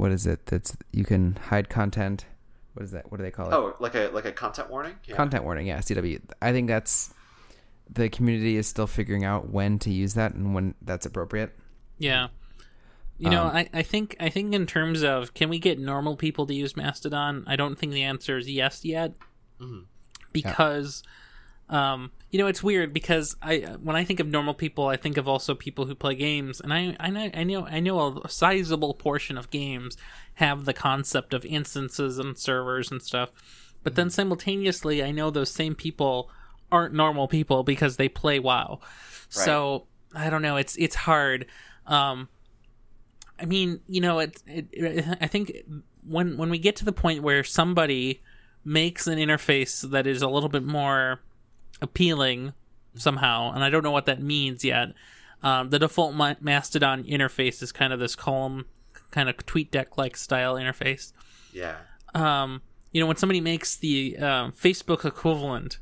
[SPEAKER 3] what is it? That's you can hide content. What is that? What do they call it?
[SPEAKER 1] Oh, like a like a content warning.
[SPEAKER 3] Yeah. Content warning. Yeah, CW. I think that's the community is still figuring out when to use that and when that's appropriate.
[SPEAKER 2] Yeah. You know, um, I, I think I think in terms of can we get normal people to use Mastodon? I don't think the answer is yes yet, mm-hmm. because yeah um, you know, it's weird because I when I think of normal people, I think of also people who play games, and I I know I know I know a sizable portion of games have the concept of instances and servers and stuff, but then simultaneously, I know those same people aren't normal people because they play WoW. Right. So I don't know. It's it's hard. Um, I mean, you know, it, it, it, I think when when we get to the point where somebody makes an interface that is a little bit more appealing somehow, and I don't know what that means yet. Um, the default Ma- Mastodon interface is kind of this column, kind of TweetDeck like style interface.
[SPEAKER 1] Yeah.
[SPEAKER 2] Um, you know, when somebody makes the uh, Facebook equivalent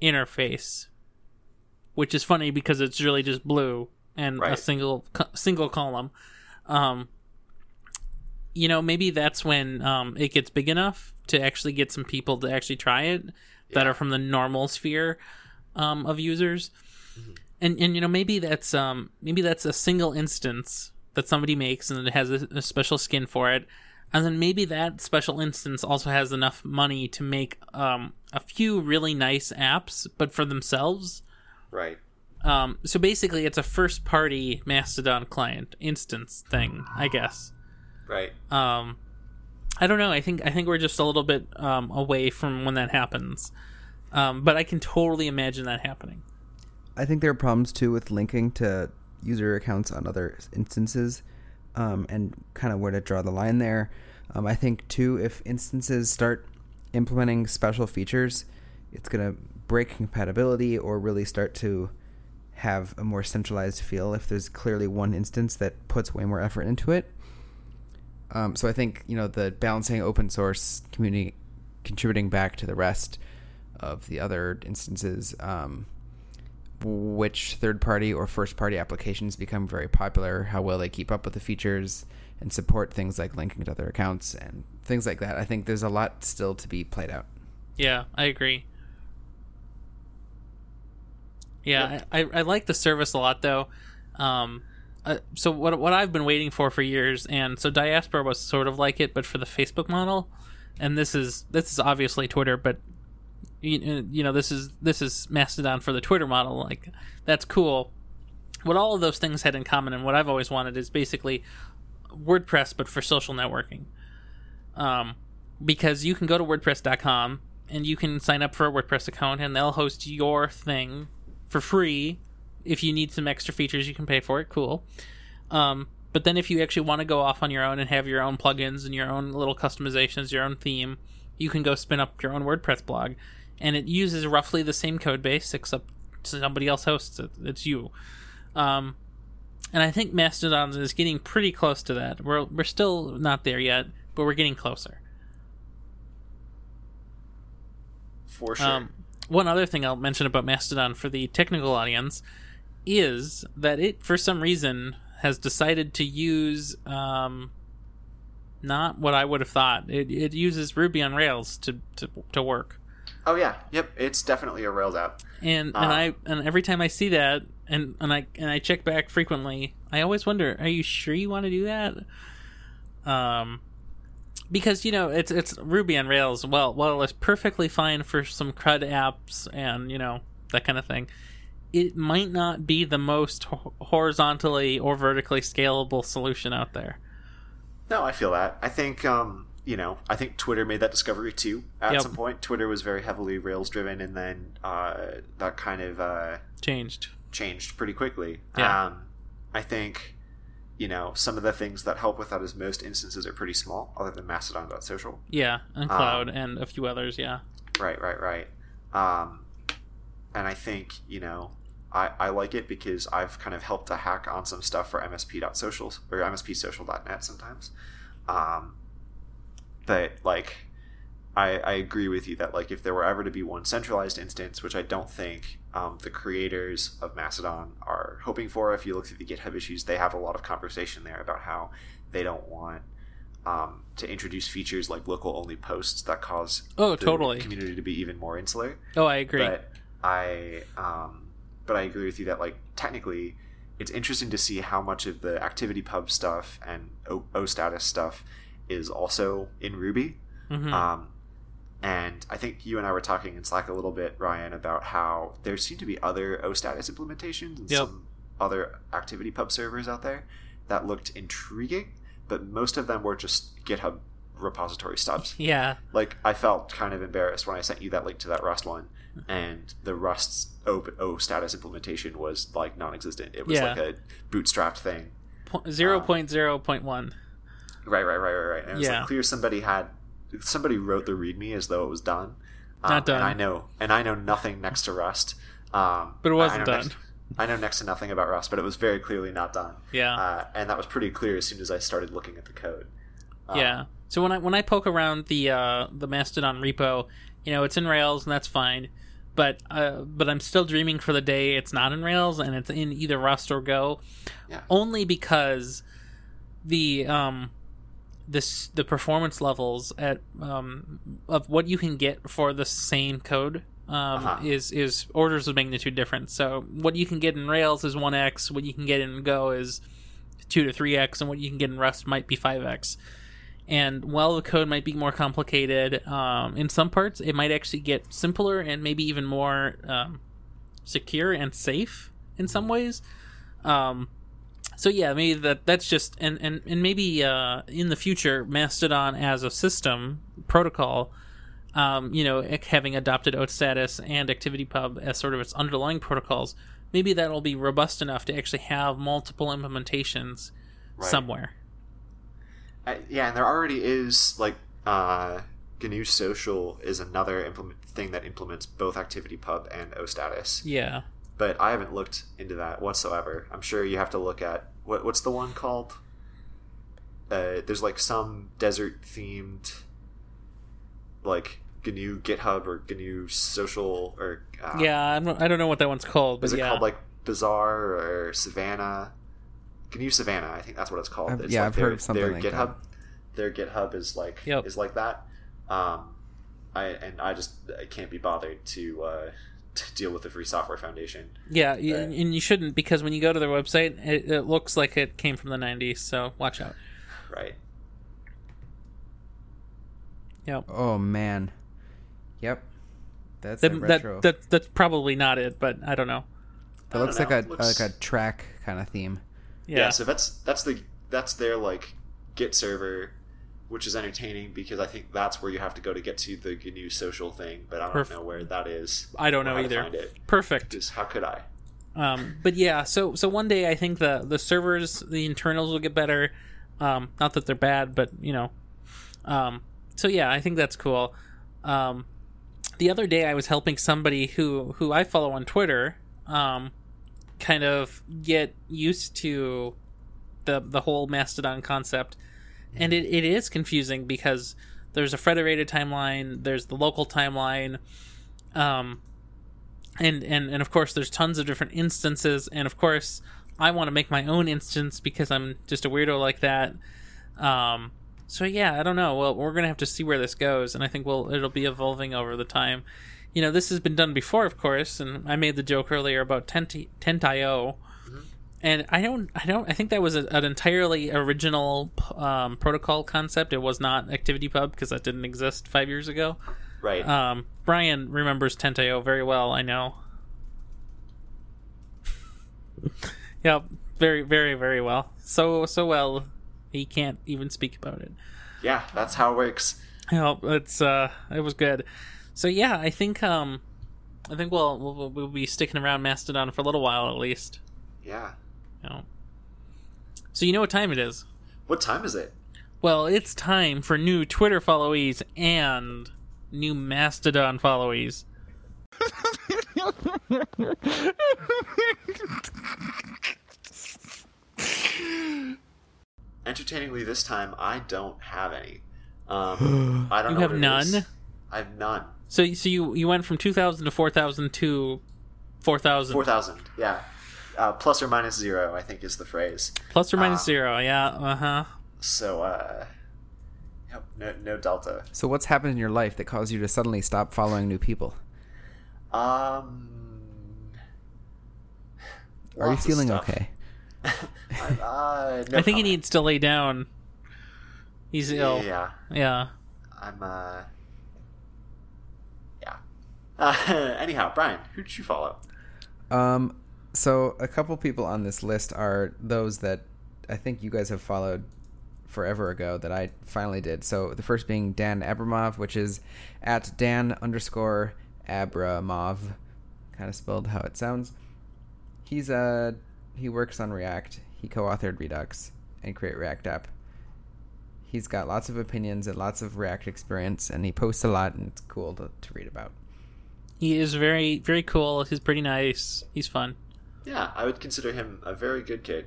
[SPEAKER 2] interface, which is funny because it's really just blue and right. a single single column. Um, you know, maybe that's when um, it gets big enough to actually get some people to actually try it that are from the normal sphere um, of users. Mm-hmm. And and you know maybe that's um maybe that's a single instance that somebody makes and it has a, a special skin for it. And then maybe that special instance also has enough money to make um, a few really nice apps, but for themselves.
[SPEAKER 1] Right.
[SPEAKER 2] Um, so basically, it's a first party Mastodon client instance thing, I guess.
[SPEAKER 1] Right.
[SPEAKER 2] Um, I don't know. I think I think we're just a little bit um, away from when that happens, um, but I can totally imagine that happening.
[SPEAKER 3] I think there are problems too with linking to user accounts on other instances, um, and kind of where to draw the line there. Um, I think too, if instances start implementing special features, it's going to break compatibility or really start to have a more centralized feel. If there's clearly one instance that puts way more effort into it um, so I think you know the balancing open source community contributing back to the rest of the other instances, um, which third party or first party applications become very popular, how well they keep up with the features and support things like linking to other accounts and things like that. I think there's a lot still to be played out.
[SPEAKER 2] Yeah, I agree. Yeah, I, I, I like the service a lot though. Um, uh, so what what I've been waiting for for years, and so Diaspora was sort of like it, but for the Facebook model, and this is this is obviously Twitter, but you, you know this is this is Mastodon for the Twitter model. Like that's cool. What all of those things had in common, and what I've always wanted is basically WordPress, but for social networking. Um, because you can go to WordPress.com and you can sign up for a WordPress account, and they'll host your thing for free if you need some extra features, you can pay for it. Cool. Um, but then if you actually want to go off on your own and have your own plugins and your own little customizations, your own theme, you can go spin up your own WordPress blog, and it uses roughly the same code base except somebody else hosts it. It's you. Um, and I think Mastodon is getting pretty close to that. We're we're still not there yet, but we're getting closer.
[SPEAKER 1] For sure.
[SPEAKER 2] Um, one other thing I'll mention about Mastodon for the technical audience is that it, for some reason, has decided to use um, not what I would have thought. It, it uses Ruby on Rails to, to, to work.
[SPEAKER 1] oh yeah, yep. It's definitely a Rails app.
[SPEAKER 2] And and
[SPEAKER 1] Ah.
[SPEAKER 2] I and every time I see that and, and I and I check back frequently, I always wonder, are you sure you want to do that? Um because you know it's it's Ruby on Rails. Well, well, it's perfectly fine for some CRUD apps and you know that kind of thing. It might not be the most horizontally or vertically scalable solution out there.
[SPEAKER 1] No, I feel that. I think um, you know, I think Twitter made that discovery too. At
[SPEAKER 2] Yep.
[SPEAKER 1] some point, Twitter was very heavily Rails driven, and then uh, that kind of uh,
[SPEAKER 2] Changed.
[SPEAKER 1] changed pretty quickly.
[SPEAKER 2] Yeah.
[SPEAKER 1] Um, I think you know some of the things that help with that is most instances are pretty small, other than Mastodon.social.
[SPEAKER 2] Yeah, and Cloud and a few others. Yeah.
[SPEAKER 1] Right, right, right. Um, and I think you know. I, I like it because I've kind of helped to hack on some stuff for MSP.socials or MSPsocial.net sometimes. Um, but like I, I agree with you that like if there were ever to be one centralized instance, which I don't think um, the creators of Mastodon are hoping for, if you look through the GitHub issues, they have a lot of conversation there about how they don't want um, to introduce features like local only posts that cause
[SPEAKER 2] Oh,
[SPEAKER 1] the
[SPEAKER 2] totally.
[SPEAKER 1] community to be even more insular.
[SPEAKER 2] Oh, I agree.
[SPEAKER 1] But I um, but I agree with you that like technically it's interesting to see how much of the ActivityPub stuff and o, o status stuff is also in Ruby.
[SPEAKER 2] Mhm.
[SPEAKER 1] Um, and I think you and I were talking in Slack a little bit, Ryan, about how there seem to be other OStatus implementations and
[SPEAKER 2] Yep.
[SPEAKER 1] some other ActivityPub servers out there that looked intriguing, but most of them were just GitHub repository stubs.
[SPEAKER 2] yeah.
[SPEAKER 1] Like I felt kind of embarrassed when I sent you that link to that Rust one, and the Rust's O, o status implementation was like non-existent. It was
[SPEAKER 2] Yeah.
[SPEAKER 1] like a bootstrapped thing.
[SPEAKER 2] Po- Zero point zero point one.
[SPEAKER 1] Right, right, right, right, right. And it was
[SPEAKER 2] Yeah.
[SPEAKER 1] like clear somebody had somebody wrote the README as though it was done. Um,
[SPEAKER 2] Not done.
[SPEAKER 1] And I know, and I know nothing next to Rust. Um,
[SPEAKER 2] But it wasn't
[SPEAKER 1] I
[SPEAKER 2] done.
[SPEAKER 1] Next, I know next to nothing about Rust, but it was very clearly not done.
[SPEAKER 2] Yeah.
[SPEAKER 1] Uh, and that was pretty clear as soon as I started looking at the code. Um,
[SPEAKER 2] yeah. So when I when I poke around the uh, the Mastodon repo, you know, it's in Rails and that's fine. But uh, but I'm still dreaming for the day it's not in Rails and it's in either Rust or Go.
[SPEAKER 1] Yeah.
[SPEAKER 2] Only because the um this the performance levels at um of what you can get for the same code um
[SPEAKER 1] Uh-huh.
[SPEAKER 2] is is orders of magnitude different. So what you can get in Rails is 1x, what you can get in Go is 2 to 3x and what you can get in Rust might be 5x. And while the code might be more complicated, um, in some parts it might actually get simpler and maybe even more um, secure and safe in some ways. Um, so yeah, maybe that that's just and and and maybe uh, in the future, Mastodon as a system protocol, um, you know, having adopted OStatus and ActivityPub as sort of its underlying protocols, maybe that'll be robust enough to actually have multiple implementations
[SPEAKER 1] Right.
[SPEAKER 2] somewhere.
[SPEAKER 1] Uh, yeah, and there already is like uh, GNU Social is another implement thing that implements both ActivityPub and OStatus.
[SPEAKER 2] Yeah.
[SPEAKER 1] But I haven't looked into that whatsoever. I'm sure you have to look at what what's the one called? Uh, there's like some desert themed, like GNU GitHub or GNU Social or uh,
[SPEAKER 2] Yeah, I'm, I don't know what that one's called, but
[SPEAKER 1] Is it
[SPEAKER 2] yeah.
[SPEAKER 1] called like Bazaar or Savannah? GNU Savannah, I think that's what it's called.
[SPEAKER 3] I've-
[SPEAKER 1] it's
[SPEAKER 3] yeah,
[SPEAKER 1] like
[SPEAKER 3] I've
[SPEAKER 1] their,
[SPEAKER 3] heard of something
[SPEAKER 1] their
[SPEAKER 3] like
[SPEAKER 1] GitHub. Their GitHub is like
[SPEAKER 2] Yep.
[SPEAKER 1] is like that. Um, I and I just I can't be bothered to uh, to deal with the Free Software Foundation.
[SPEAKER 2] yeah, y- and you shouldn't because when you go to their website, it, it looks like it came from the 90s, so watch out.
[SPEAKER 1] Right.
[SPEAKER 2] Yep.
[SPEAKER 3] Oh man. Yep. That's
[SPEAKER 2] That,
[SPEAKER 3] a
[SPEAKER 2] that,
[SPEAKER 3] retro.
[SPEAKER 2] that, that's probably not it, but I don't know.
[SPEAKER 3] that looks
[SPEAKER 1] don't
[SPEAKER 3] like a
[SPEAKER 1] Looks-
[SPEAKER 3] like a track kind of theme.
[SPEAKER 1] Yeah.
[SPEAKER 2] Yeah.
[SPEAKER 1] So that's that's the that's their like Git server, which is entertaining because I think that's where you have to go to get to the GNU Social thing. But I don't
[SPEAKER 2] Perf-
[SPEAKER 1] know where that is.
[SPEAKER 2] I don't know either. Perfect.
[SPEAKER 1] Just how could I?
[SPEAKER 2] Um, but yeah, so so one day I think the the servers, the internals will get better. Um, not that they're bad, but you know. Um, so yeah, I think that's cool. Um, the other day I was helping somebody who who I follow on Twitter, um, kind of get used to the the whole Mastodon concept, and it, it is confusing because there's a federated timeline, there's the local timeline, um, and and and of course there's tons of different instances, and of course I want to make my own instance because I'm just a weirdo like that. Um, so yeah, I don't know. Well, we're gonna have to see where this goes, and I think we'll it'll be evolving over the time. You know, this has been done before, of course, and I made the joke earlier about Tent Tent.io, and I don't, I don't, I think that was a, an entirely original um, protocol concept. It was not ActivityPub because that didn't exist five years ago.
[SPEAKER 1] Right.
[SPEAKER 2] Um, Brian remembers Tent.io very well. I know. yep, very, very, very well. So, so well, he can't even speak about it.
[SPEAKER 1] yeah, that's how it works.
[SPEAKER 2] Yep, it's uh, it was good. So yeah, I think um, I think we'll we'll, we'll be sticking around Mastodon for a little while at least.
[SPEAKER 1] Yeah.
[SPEAKER 2] You know. So you know what time it is?
[SPEAKER 1] What time is it?
[SPEAKER 2] Well, it's time for new Twitter followees and new Mastodon followees.
[SPEAKER 1] Entertainingly, this time I don't have any. Um, I don't
[SPEAKER 2] You
[SPEAKER 1] know
[SPEAKER 2] have none?
[SPEAKER 1] I have none.
[SPEAKER 2] So so you you went from two thousand to four thousand to four thousand.
[SPEAKER 1] Four thousand. Yeah. Uh, plus or minus zero, I think, is the phrase.
[SPEAKER 2] Plus or minus
[SPEAKER 1] Ah.
[SPEAKER 2] zero, yeah, uh huh.
[SPEAKER 1] So, uh, yep, no, no delta.
[SPEAKER 3] So what's happened in your life that caused you to suddenly stop following new people?
[SPEAKER 1] Um,
[SPEAKER 3] Are you feeling okay?
[SPEAKER 1] I, uh, no
[SPEAKER 2] I think he needs to lay down. He's ill.
[SPEAKER 1] Yeah,
[SPEAKER 2] Yeah.
[SPEAKER 1] I'm. uh Yeah. Uh, anyhow, Brian, who did you follow?
[SPEAKER 3] Um, so a couple people on this list are those that I think you guys have followed forever ago that I finally did. So the first being Dan Abramov, which is at Dan underscore Abramov, kind of spelled how it sounds. He's uh he works on React. He co-authored Redux and Create React App. He's got lots of opinions and lots of React experience, and he posts a lot, and it's cool to, to read about.
[SPEAKER 2] He is very, very cool. He's pretty nice. He's fun.
[SPEAKER 1] Yeah, I would consider him a very good kid.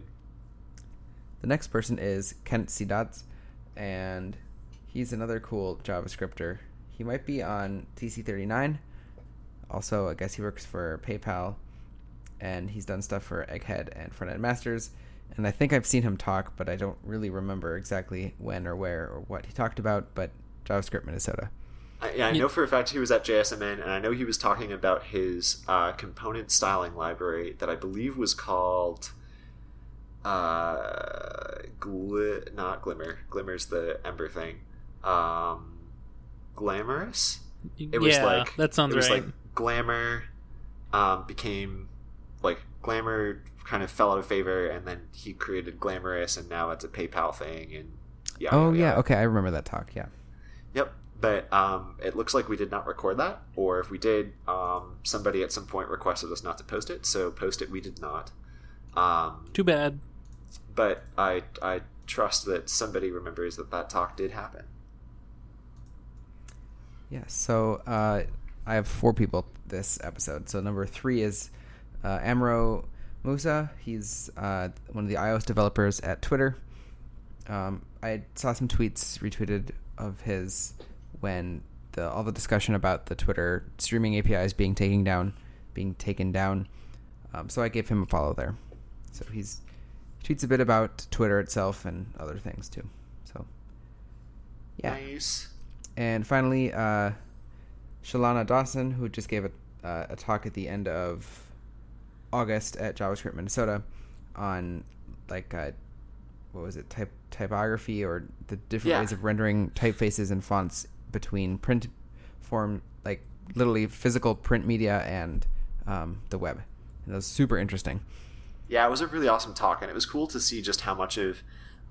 [SPEAKER 3] The next person is Kent C. Dodds, and he's another cool JavaScripter. He might be on TC39. Also, I guess he works for PayPal, and he's done stuff for Egghead and Frontend Masters. And I think I've seen him talk, but I don't really remember exactly when or where or what he talked about. But JavaScript Minnesota.
[SPEAKER 1] I, yeah, I know for a fact he was at JSMN, and I know he was talking about his uh, component styling library that I believe was called uh, gli- not Glimmer. Glimmer's the Ember thing. Um, Glamorous. It was
[SPEAKER 2] yeah,
[SPEAKER 1] like
[SPEAKER 2] that sounds
[SPEAKER 1] it was
[SPEAKER 2] right.
[SPEAKER 1] like Glamour um, became like Glamour kind of fell out of favor, and then he created Glamorous, and now it's a PayPal thing, and yeah.
[SPEAKER 3] Oh yeah, okay, I remember that talk. Yeah.
[SPEAKER 1] Yep. But um, it looks like we did not record that, or if we did, um, somebody at some point requested us not to post it. So post it, we did not. Um,
[SPEAKER 2] Too bad.
[SPEAKER 1] but I I trust that somebody remembers that that talk did happen.
[SPEAKER 3] Yeah, so uh, I have four people this episode. So number three is uh, Amro Mousa. He's uh, one of the iOS developers at Twitter. Um, I saw some tweets retweeted of his when the all the discussion about the Twitter streaming APIs being taken down, being taken down. Um, so I gave him a follow there. So he's he tweets a bit about Twitter itself and other things too. So yeah.
[SPEAKER 1] Nice.
[SPEAKER 3] And finally, uh, Shalana Dawson, who just gave a, uh, a talk at the end of August at JavaScript Minnesota on like uh, what was it type typography or the different
[SPEAKER 1] Yeah.
[SPEAKER 3] ways of rendering typefaces and fonts between print form like literally physical print media and um, the web. And that was super interesting.
[SPEAKER 1] Yeah, it was a really awesome talk, and it was cool to see just how much of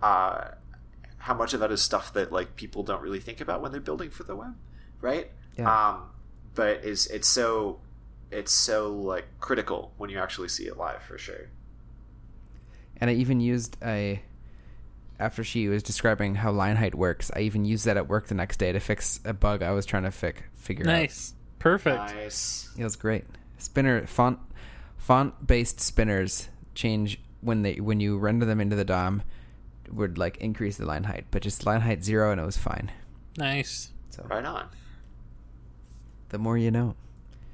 [SPEAKER 1] uh, how much of that is stuff that like people don't really think about when they're building for the web, right?
[SPEAKER 3] Yeah.
[SPEAKER 1] Um, but is it's so it's so like critical when you actually see it live for sure.
[SPEAKER 3] And I even used a after she was describing how line height works. I even used that at work the next day to fix a bug I was trying to fix figure out.
[SPEAKER 2] Nice. Perfect.
[SPEAKER 1] Nice.
[SPEAKER 3] out. It was great. Spinner font font based spinners change when they when you render them into the DOM would like increase the line height, but just line height zero and it was fine.
[SPEAKER 2] Nice.
[SPEAKER 3] So
[SPEAKER 1] Right on.
[SPEAKER 3] the more you know.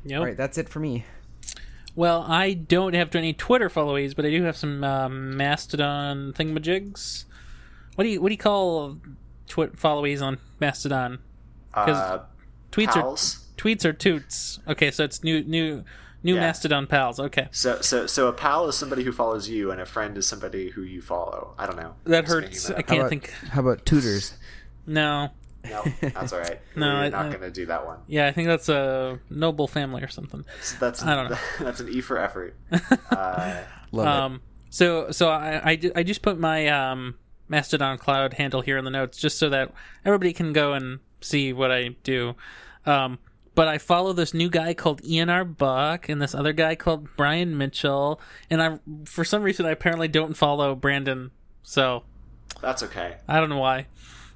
[SPEAKER 2] Yep.
[SPEAKER 3] All right, that's it for me.
[SPEAKER 2] Well, I don't have any Twitter followees, but I do have some uh, Mastodon thingamajigs. What do you what do you call twit followees on Mastodon?
[SPEAKER 1] Uh,
[SPEAKER 2] Tweets
[SPEAKER 1] pals.
[SPEAKER 2] are tweets are toots. Okay, so it's new new new
[SPEAKER 1] Yeah.
[SPEAKER 2] Mastodon pals. Okay,
[SPEAKER 1] So, so, so a pal is somebody who follows you, and a friend is somebody who you follow. I don't know.
[SPEAKER 2] that
[SPEAKER 1] Just
[SPEAKER 2] hurts.
[SPEAKER 1] that
[SPEAKER 2] I can't
[SPEAKER 3] about,
[SPEAKER 2] think.
[SPEAKER 3] How about tutors?
[SPEAKER 2] No,
[SPEAKER 1] No, that's all right.
[SPEAKER 2] No,
[SPEAKER 1] We're not
[SPEAKER 2] I-
[SPEAKER 1] going to do that one.
[SPEAKER 2] yeah, I think that's a noble family or something.
[SPEAKER 1] So that's
[SPEAKER 2] I don't know.
[SPEAKER 1] that's an E for effort. Uh,
[SPEAKER 3] Love
[SPEAKER 2] Um, so so I I, I just put my um Mastodon Cloud handle here in the notes just so that everybody can go and see what I do. Um, but I follow this new guy called Ian R. Buck and this other guy called Brian Mitchell, and I for some reason I apparently don't follow Brandon. So
[SPEAKER 1] that's okay.
[SPEAKER 2] I don't know why.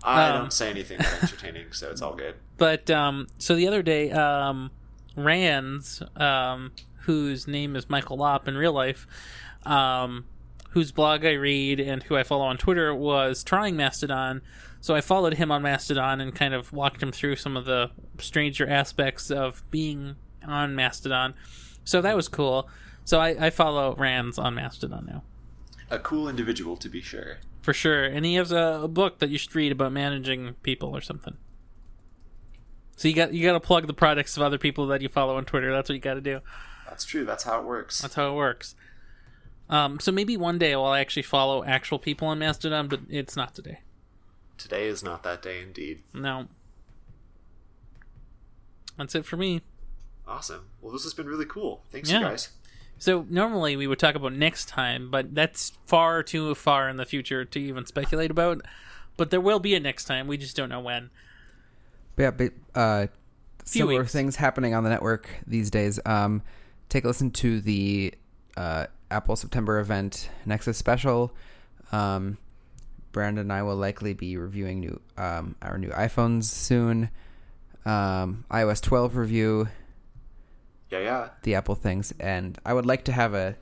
[SPEAKER 1] I
[SPEAKER 2] Um,
[SPEAKER 1] don't say anything entertaining, so it's all good.
[SPEAKER 2] But um, so the other day, um, Rands, um, whose name is Michael Lopp in real life, um, whose blog I read and who I follow on Twitter, was trying Mastodon. So I followed him on Mastodon and kind of walked him through some of the stranger aspects of being on Mastodon. So that was cool. So I, I follow Rands on Mastodon now.
[SPEAKER 1] A cool individual, to be sure.
[SPEAKER 2] For sure. And he has a, a book that you should read about managing people or something. So you got you got to plug the products of other people that you follow on Twitter. That's what you got to do.
[SPEAKER 1] That's true. That's how it works.
[SPEAKER 2] That's how it works. Um, so maybe one day I'll actually follow actual people on Mastodon, but it's not today.
[SPEAKER 1] Today is not that day, indeed.
[SPEAKER 2] No. That's it for me.
[SPEAKER 1] Awesome. Well, this has been really cool. Thanks,
[SPEAKER 2] Yeah.
[SPEAKER 1] you guys.
[SPEAKER 2] So normally we would talk about next time, but that's far too far in the future to even speculate about. But there will be a next time. We just don't know when.
[SPEAKER 3] But yeah, but uh, similar
[SPEAKER 2] weeks.
[SPEAKER 3] things happening on the network these days. Um, take a listen to the uh, Apple September event Nexus Special. Um, Brandon and I will likely be reviewing new um, our new iPhones soon. Um, iOS 12 review,
[SPEAKER 1] Yeah, yeah.
[SPEAKER 3] the Apple things, and I would like to have a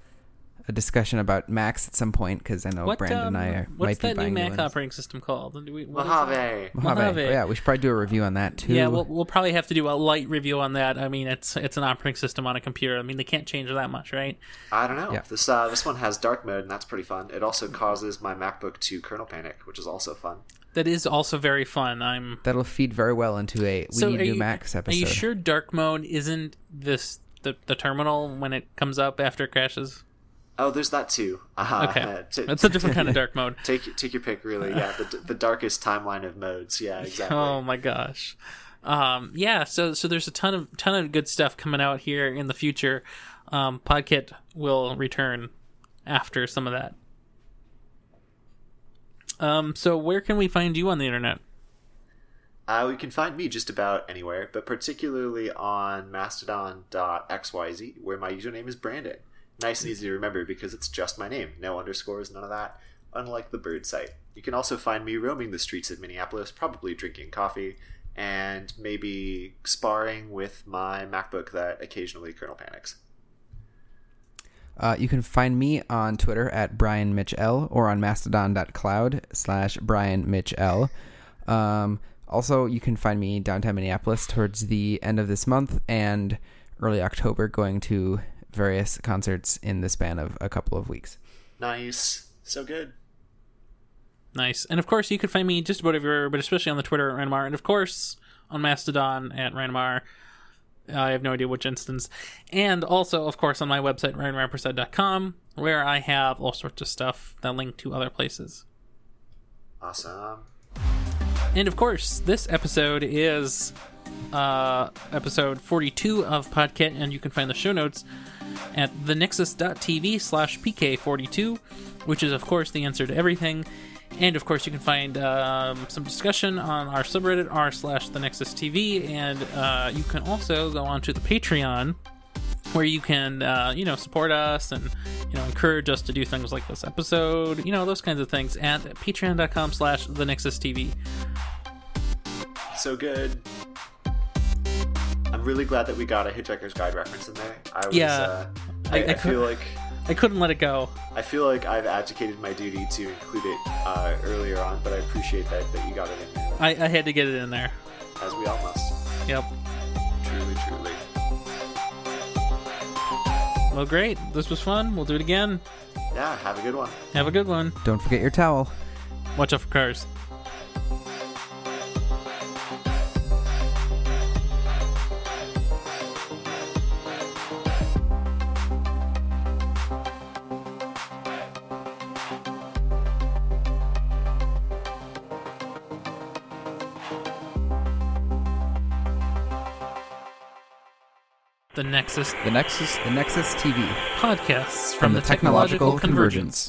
[SPEAKER 3] a discussion about Macs at some point because I know
[SPEAKER 2] What
[SPEAKER 3] Brandon and I
[SPEAKER 2] um,
[SPEAKER 3] are, might be
[SPEAKER 2] that new Mac
[SPEAKER 3] ones.
[SPEAKER 2] operating system called? Do we- what is that?
[SPEAKER 1] Mojave.
[SPEAKER 3] Mojave.
[SPEAKER 2] Mojave.
[SPEAKER 3] Oh, yeah, we should probably do a review on that too.
[SPEAKER 2] Yeah, we'll, we'll probably have to do a light review on that. I mean, it's it's an operating system on a computer. I mean, they can't change that much, right?
[SPEAKER 1] I don't know.
[SPEAKER 3] Yeah.
[SPEAKER 1] This uh, this one has dark mode, and that's pretty fun. It also causes my MacBook to kernel panic, which is also fun.
[SPEAKER 2] That is also very fun. I'm.
[SPEAKER 3] That'll feed very well into a we
[SPEAKER 2] so
[SPEAKER 3] need
[SPEAKER 2] are
[SPEAKER 3] new
[SPEAKER 2] you,
[SPEAKER 3] Macs episode.
[SPEAKER 2] Are you sure dark mode isn't this the the terminal when it comes up after it crashes?
[SPEAKER 1] Oh, there's that too. Uh,
[SPEAKER 2] Okay,
[SPEAKER 1] t-
[SPEAKER 2] that's a different kind of dark mode.
[SPEAKER 1] Take take your pick, really. Yeah, the, the darkest timeline of modes. Yeah, exactly.
[SPEAKER 2] Oh my gosh. Um, yeah, so so there's a ton of ton of good stuff coming out here in the future. Um, Podkit will return after some of that. Um, so where can we find you on the internet?
[SPEAKER 1] Uh, you can find me just about anywhere, but particularly on mastodon.xyz, where my username is Brandon. Nice and easy to remember because it's just my name. No underscores, none of that, unlike the bird site. You can also find me roaming the streets of Minneapolis, probably drinking coffee, and maybe sparring with my MacBook that occasionally kernel panics.
[SPEAKER 3] Uh, you can find me on Twitter at Brian Mitch L or on mastodon.cloud slash Brian Mitch L. Um, also, you can find me downtown Minneapolis towards the end of this month and early October going to various concerts in the span of a couple of weeks.
[SPEAKER 1] Nice. So good.
[SPEAKER 2] Nice. And of course, you can find me just about everywhere, but especially on the Twitter at Randomar, and of course on Mastodon at Randomar. I have no idea which instance. And also, of course, on my website, ryanrampersad.com, where I have all sorts of stuff that link to other places.
[SPEAKER 1] Awesome.
[SPEAKER 2] And of course, this episode is uh, episode 42 of Podkit, and you can find the show notes at thenexus.tv slash pk42, which is, of course, the answer to everything. And of course, you can find um, some discussion on our subreddit r slash the Nexus TV, and uh, you can also go onto the Patreon where you can uh, you know support us and you know encourage us to do things like this episode, you know those kinds of things at patreon.com/slash the Nexus TV.
[SPEAKER 1] So good. I'm really glad that we got a Hitchhiker's Guide reference in there. I was,
[SPEAKER 2] Yeah.
[SPEAKER 1] uh, I,
[SPEAKER 2] I-
[SPEAKER 1] I,
[SPEAKER 2] I
[SPEAKER 1] feel like
[SPEAKER 2] I couldn't let it go.
[SPEAKER 1] I feel like I've abdicated my duty to include it uh, earlier on, but I appreciate that that you got it in there,
[SPEAKER 2] I, I had to get it in there.
[SPEAKER 1] as we all must.
[SPEAKER 2] Yep.
[SPEAKER 1] Truly, truly.
[SPEAKER 2] Well, great. This was fun. We'll do it again.
[SPEAKER 1] Yeah, have a good one.
[SPEAKER 2] Have a good one.
[SPEAKER 3] Don't forget your towel.
[SPEAKER 2] Watch out for cars. The Nexus
[SPEAKER 3] The Nexus, the Nexus TV
[SPEAKER 2] podcasts
[SPEAKER 3] from the Technological Convergence.